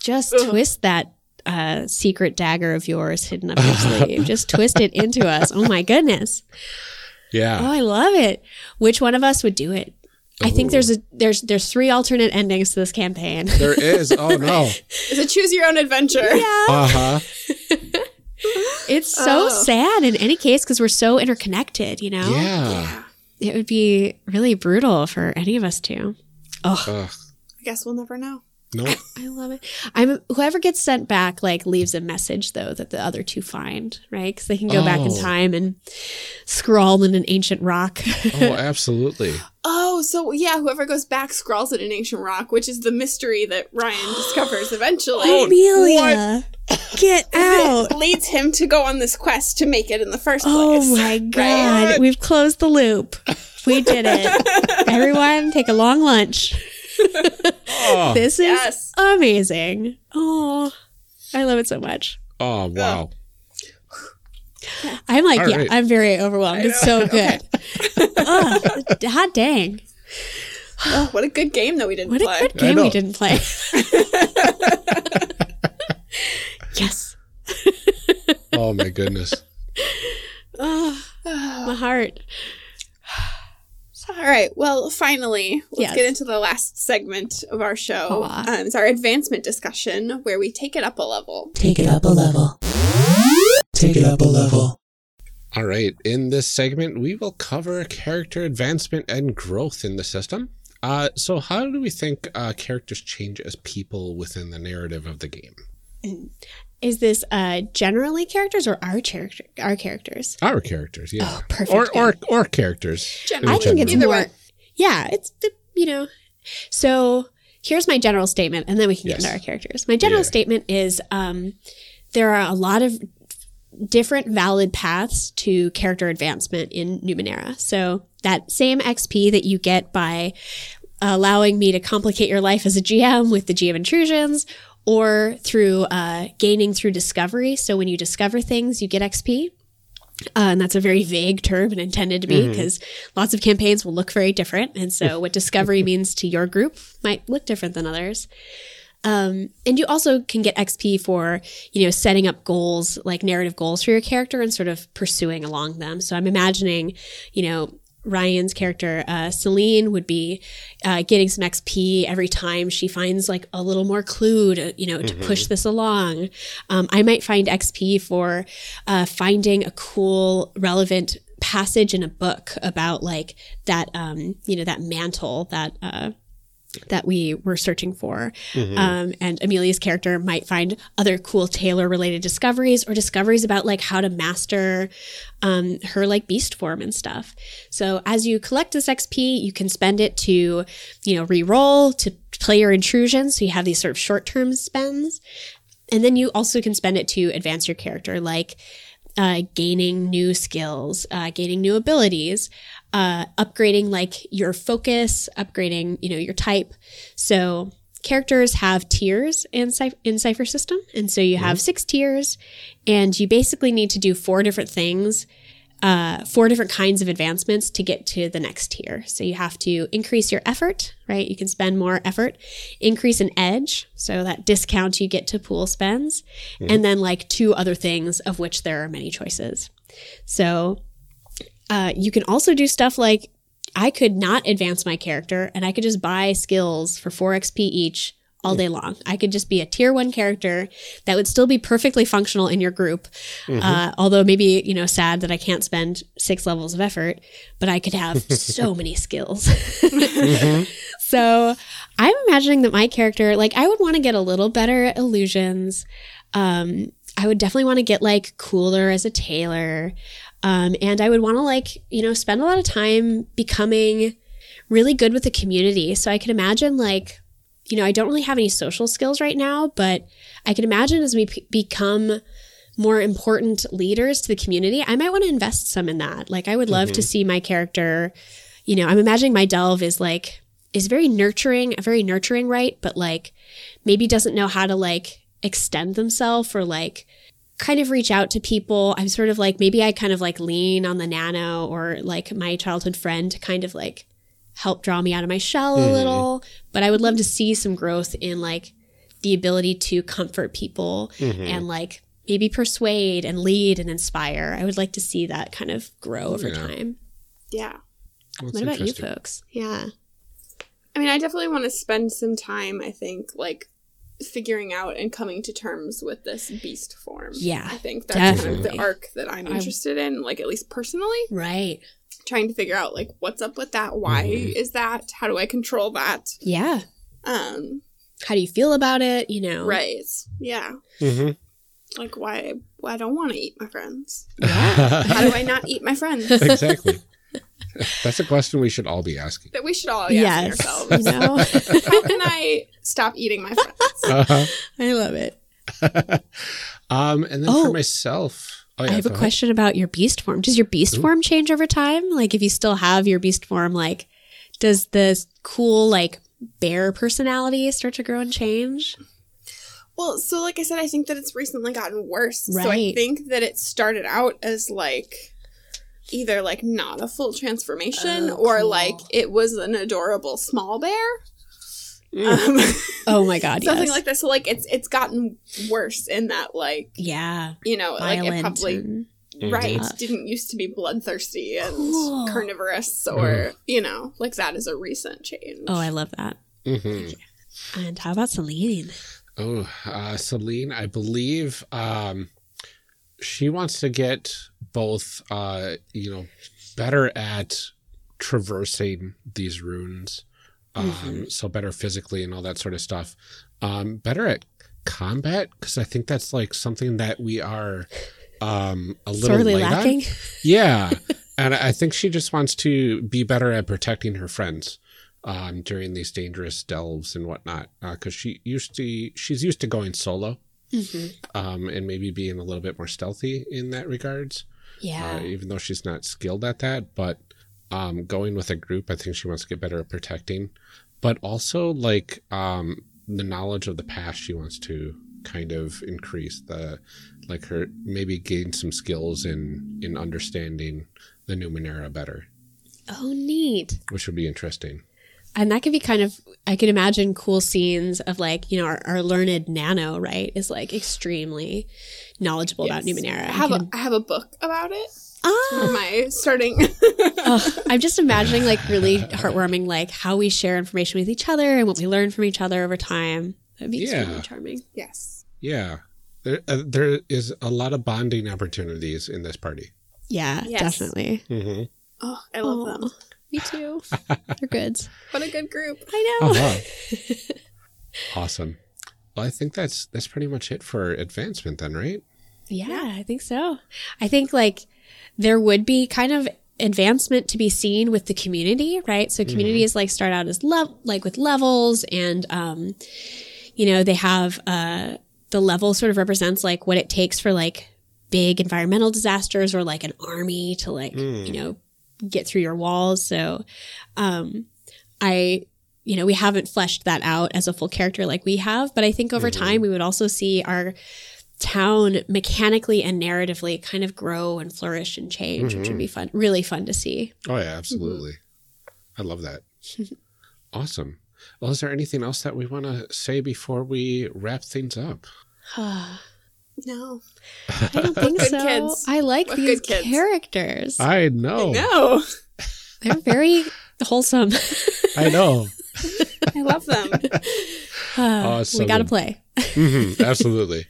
just twist that uh, secret dagger of yours hidden up your sleeve. Just twist it into us. Oh my goodness. Yeah. Oh, I love it. Which one of us would do it? I think there's a there's there's three alternate endings to this campaign. There is. Oh no. Is it choose your own adventure? yeah. Uh huh. It's so Oh. sad in any case because we're so interconnected, you know? Yeah. It would be really brutal for any of us to. Oh, Ugh. I guess we'll never know. No. I love it. I'm whoever gets sent back like leaves a message though that the other two find, right? Because they can go back in Oh. time and scrawl in an ancient rock. Oh, absolutely. Oh, so yeah, whoever goes back scrawls it in ancient rock, which is the mystery that Ryan discovers eventually. Oh, Amelia, get out! It leads him to go on this quest to make it in the first oh place. Oh my god, we've closed the loop. We did it. Everyone, take a long lunch. Oh, This is Yes. amazing. Oh, I love it so much. oh wow. I'm like, All yeah, right. I'm very overwhelmed. It's so good. oh, hot dang. Oh, what a good game that we didn't play. What a good game we didn't play. yes. Oh my goodness. Oh, my heart. All right. Well, finally, let's Yes. get into the last segment of our show. Um, it's our advancement discussion where we take it up a level. Take it up a level. Take it up a level. All right. In this segment, we will cover character advancement and growth in the system. Uh, so, how do we think uh, characters change as people within the narrative of the game? Is this uh generally characters or our character our characters? Our characters, yeah, Oh, perfect. or or or characters. Generally. I think it's Either more. Yeah, it's the you know. So here's my general statement, and then we can Yes. get into our characters. My general Yeah. statement is um, there are a lot of different valid paths to character advancement in Numenera. So that same XP that you get by allowing me to complicate your life as a GM with the GM intrusions, or through uh, gaining through discovery. So when you discover things, you get XP. Uh, and that's a very vague term and intended to be because lots of campaigns will look very different. And so, what discovery means to your group might look different than others. Um, and you also can get XP for, you know, setting up goals, like narrative goals for your character and sort of pursuing along them. So I'm imagining, you know, Ryan's character, uh, Celine, would be uh, getting some XP every time she finds like a little more clue to, you know, to push this along. Um, I might find XP for uh, finding a cool, relevant passage in a book about like that, um, you know, that mantle that, uh, that we were searching for. Um, and Amelia's character might find other cool tailor related discoveries or discoveries about like how to master um, her like beast form and stuff. So as you collect this XP, you can spend it to, you know, re-roll, to play your intrusions. So you have these sort of short term spends. And then you also can spend it to advance your character, like uh, gaining new skills, uh, gaining new abilities, uh, upgrading like your focus, upgrading you know your type. So characters have tiers in Cy- in Cypher System, and so you have six tiers, and you basically need to do four different things. Uh, four different kinds of advancements to get to the next tier. So you have to increase your effort, right? You can spend more effort, increase an edge, so that discount you get to pool spends, and then like two other things of which there are many choices. So uh, you can also do stuff like I could not advance my character and I could just buy skills for 4 XP each all day long. I could just be a tier one character that would still be perfectly functional in your group. Uh, although maybe, you know, sad that I can't spend six levels of effort, but I could have so many skills. So I'm imagining that my character, like, I would want to get a little better at illusions. Um, I would definitely want to get like cooler as a tailor. Um, and I would want to like, you know, spend a lot of time becoming really good with the community. So I could imagine like, you know, I don't really have any social skills wright now, but I can imagine as we p- become more important leaders to the community, I might want to invest some in that. Like, I would love to see my character, you know, I'm imagining my delve is like, is very nurturing, a very nurturing right, but like maybe doesn't know how to like extend themselves or like kind of reach out to people. I'm sort of like maybe I kind of like lean on the nano or like my childhood friend to kind of like help draw me out of my shell a mm-hmm. little. But I would love to see some growth in like the ability to comfort people mm-hmm. and like maybe persuade and lead and inspire. I would like to see that kind of grow over Yeah. time. Yeah. That's what about you folks? Yeah. I mean, I definitely want to spend some time, I think, like figuring out and coming to terms with this beast form. Yeah, I think that's kind of the arc that I'm interested in, like at least personally, Right. trying to figure out like what's up with that, why is that, how do I control that? Yeah. Um, How do you feel about it? You know? right. Yeah. Mhm. Like why why I don't want to eat my friends. Mm-hmm. How do I not eat my friends? exactly. That's a question we should all be asking. that we should all be asking Yes. ourselves. You know? How can I stop eating my friends? Uh-huh. I love it. Um, and then Oh. for myself, oh, yeah, I have a ahead. question about your beast form. Does your beast form change over time? Like, if you still have your beast form, like, does the cool, like, bear personality start to grow and change? Well, so like I said, I think that it's recently gotten worse. So I think that it started out as like either like not a full transformation Oh, or cool. like it was an adorable small bear. Um, Oh my God. something yes. like this. So like it's it's gotten worse in that like Yeah. you know like it probably right Tough. didn't used to be bloodthirsty and Cool. carnivorous or you know like that is a recent change. oh, I love that. Mhm. And how about Celine? Oh, uh, Celine, I believe um, she wants to get both, uh, you know, better at traversing these runes. Um, So better physically and all that sort of stuff. Um, better at combat because I think that's like something that we are um, a little Sorely light on. lacking? Yeah. and I think she just wants to be better at protecting her friends um, during these dangerous delves and whatnot. Because she used to, she's used to going solo Mm-hmm. um, and maybe being a little bit more stealthy in that regards. Yeah. Uh, even though she's not skilled at that, but um, going with a group, I think she wants to get better at protecting. But also, like, um, the knowledge of the past she wants to kind of increase the like her maybe gain some skills in in understanding the Numenera better, Oh, neat. which would be interesting. And that could be kind of, I can imagine cool scenes of like, you know, our, our learned Nano, right, is like extremely knowledgeable about Numenera. I have can- a I have a book about it. ah, For my starting. Ugh, I'm just imagining like really heartwarming, like how we share information with each other and what we learn from each other over time. That'd be Yeah. extremely charming. yes. Yeah, there uh, there is a lot of bonding opportunities in this party. Yeah, Yes. definitely. Mm-hmm. Oh, I love Aw, them. Me too. They're good. What a good group. I know. Uh-huh. awesome. Well, I think that's that's pretty much it for advancement then, right? Yeah, I think so. I think like there would be kind of advancement to be seen with the community, right? So communities like start out as level like with levels and um you know, they have uh the level sort of represents like what it takes for like big environmental disasters or like an army to like, you know, get through your walls. So um I you know, we haven't fleshed that out as a full character like we have, but I think over mm-hmm. time we would also see our town mechanically and narratively kind of grow and flourish and change, which would mm-hmm. be fun, really fun to see. Oh yeah, absolutely. Mm-hmm. I love that. awesome. Well, is there anything else that we want to say before we wrap things up? No. I don't think Good so. kids. I like What these good kids. characters. I know. No. They're very wholesome. I know. I love them. Oh, it's so we got to good. play. Mhm, absolutely.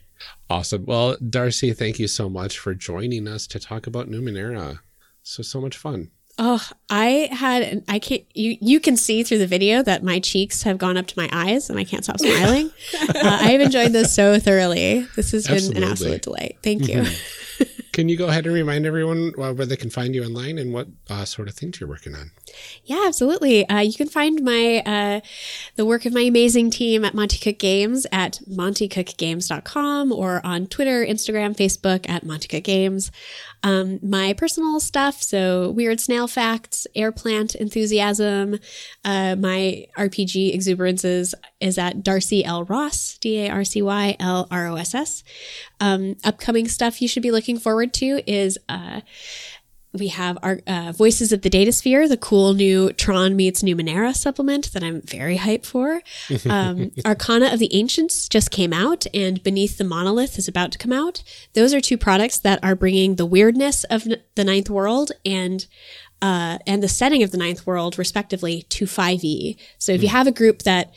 Awesome. Well, Darcy, thank you so much for joining us to talk about Numenera. So so much fun. Oh, I had I can't you you can see through the video that my cheeks have gone up to my eyes and I can't stop smiling. uh, I have enjoyed this so thoroughly. This has been an absolute delight. Thank you. Can you go ahead and remind everyone uh, where they can find you online and what uh, sort of things you're working on? Yeah, absolutely. Uh, you can find my uh, the work of my amazing team at Monte Cook Games at montecookgames.com or on Twitter, Instagram, Facebook at Monte Cook Games. Um, my personal stuff, so weird snail facts, air plant enthusiasm, uh, my RPG exuberances is at Darcy L. Ross, D A R C Y L R O S S. Um, upcoming stuff you should be looking forward to is uh, we have our uh, Voices of the Datasphere, the cool new Tron meets Numenera supplement that I'm very hyped for. Um, Arcana of the Ancients just came out, and Beneath the Monolith is about to come out. Those are two products that are bringing the weirdness of n- the Ninth World and uh, and the setting of the Ninth World, respectively, to 5e. So if you have a group that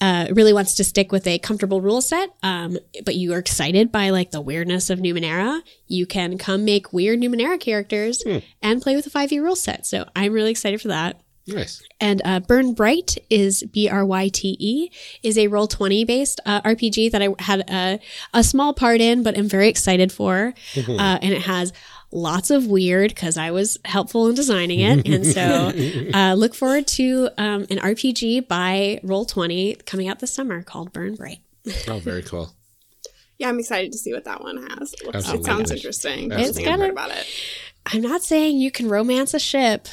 uh, really wants to stick with a comfortable rule set, um, but you are excited by like the weirdness of Numenera, you can come make weird Numenera characters and play with a 5e rule set. So I'm really excited for that. Nice. And uh, Burn Bryte is B R Y T E is a roll twenty based uh, RPG that I had a, a small part in, but I'm very excited for. Uh, and it has lots of weird because I was helpful in designing it, and so uh, look forward to um, an RPG by Roll Twenty coming out this summer called Burn Bryte. Oh, very cool. Yeah, I'm excited to see what that one has. It, looks, it sounds interesting. It's Just thinking got a- about it. I'm not saying you can romance a ship.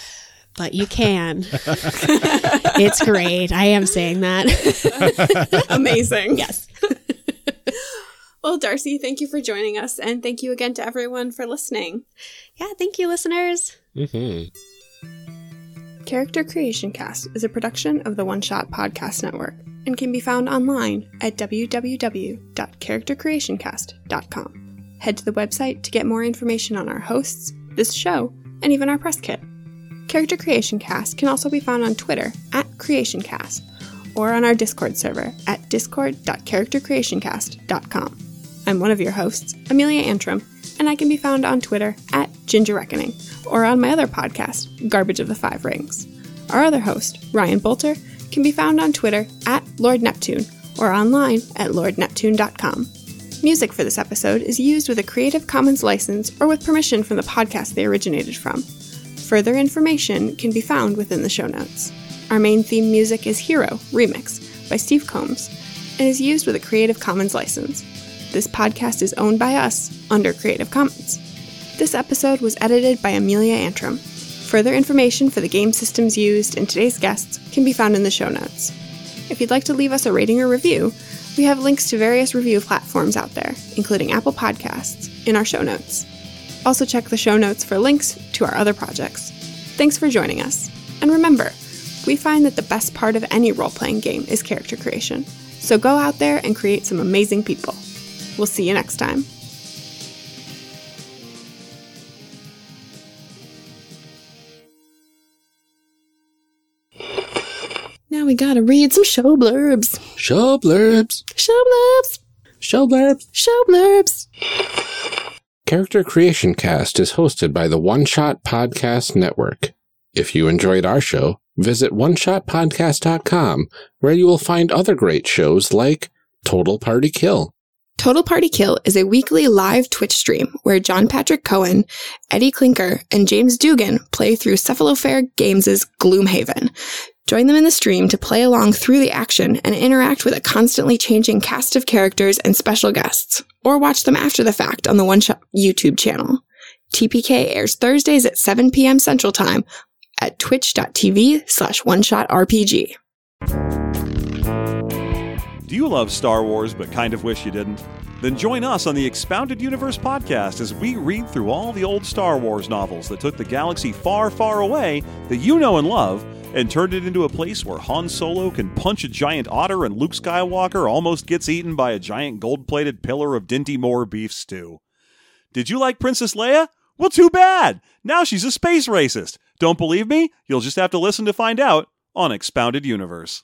But you can. it's great. I am saying that. Amazing. yes. Well, Darcy, thank you for joining us, and thank you again to everyone for listening. Yeah. Thank you, listeners. hmm Character Creation Cast is a production of the One Shot Podcast Network and can be found online at www.charactercreationcast.com. Head to the website to get more information on our hosts, this show, and even our press kit. Character Creation Cast can also be found on Twitter at CreationCast or on our Discord server at discord.charactercreationcast.com. I'm one of your hosts, Amelia Antrim, and I can be found on Twitter at Ginger Reckoning or on my other podcast, Garbage of the Five Rings. Our other host, Ryan Boelter, can be found on Twitter at Lord Neptune or online at lordneptune.com. Music for this episode is used with a Creative Commons license or with permission from the podcast they originated from. Further information can be found within the show notes. Our main theme music is Hero Remix by Steve Combs and is used with a Creative Commons license. This podcast is owned by us under Creative Commons. This episode was edited by Amelia Antrim. Further information for the game systems used and today's guests can be found in the show notes. If you'd like to leave us a rating or review, we have links to various review platforms out there, including Apple Podcasts, in our show notes. Also, check the show notes for links to our other projects. Thanks for joining us. And remember, we find that the best part of any role playing game is character creation. So go out there and create some amazing people. We'll see you next time. Now we gotta read some show blurbs. Show blurbs. Show blurbs. Show blurbs. Show blurbs. Character Creation Cast is hosted by the One Shot Podcast Network. If you enjoyed our show, visit oneshotpodcast.com where you will find other great shows like Total Party Kill, Total Party Kill is a weekly live Twitch stream where John Patrick Cohen, Eddie Clinker, and James Dugan play through Cephalofair Games' Gloomhaven. Join them in the stream to play along through the action and interact with a constantly changing cast of characters and special guests, or watch them after the fact on the One Shot YouTube channel. TPK airs Thursdays at 7 p.m. Central Time at twitch.tv slash one shot RPG. Do you love Star Wars but kind of wish you didn't? Then join us on the Expounded Universe podcast as we read through all the old Star Wars novels that took the galaxy far, far away that you know and love and turned it into a place where Han Solo can punch a giant otter and Luke Skywalker almost gets eaten by a giant gold plated pillar of Dinty Moore beef stew. Did you like Princess Leia? Well, too bad! Now she's a space racist. Don't believe me? You'll just have to listen to find out on Expounded Universe.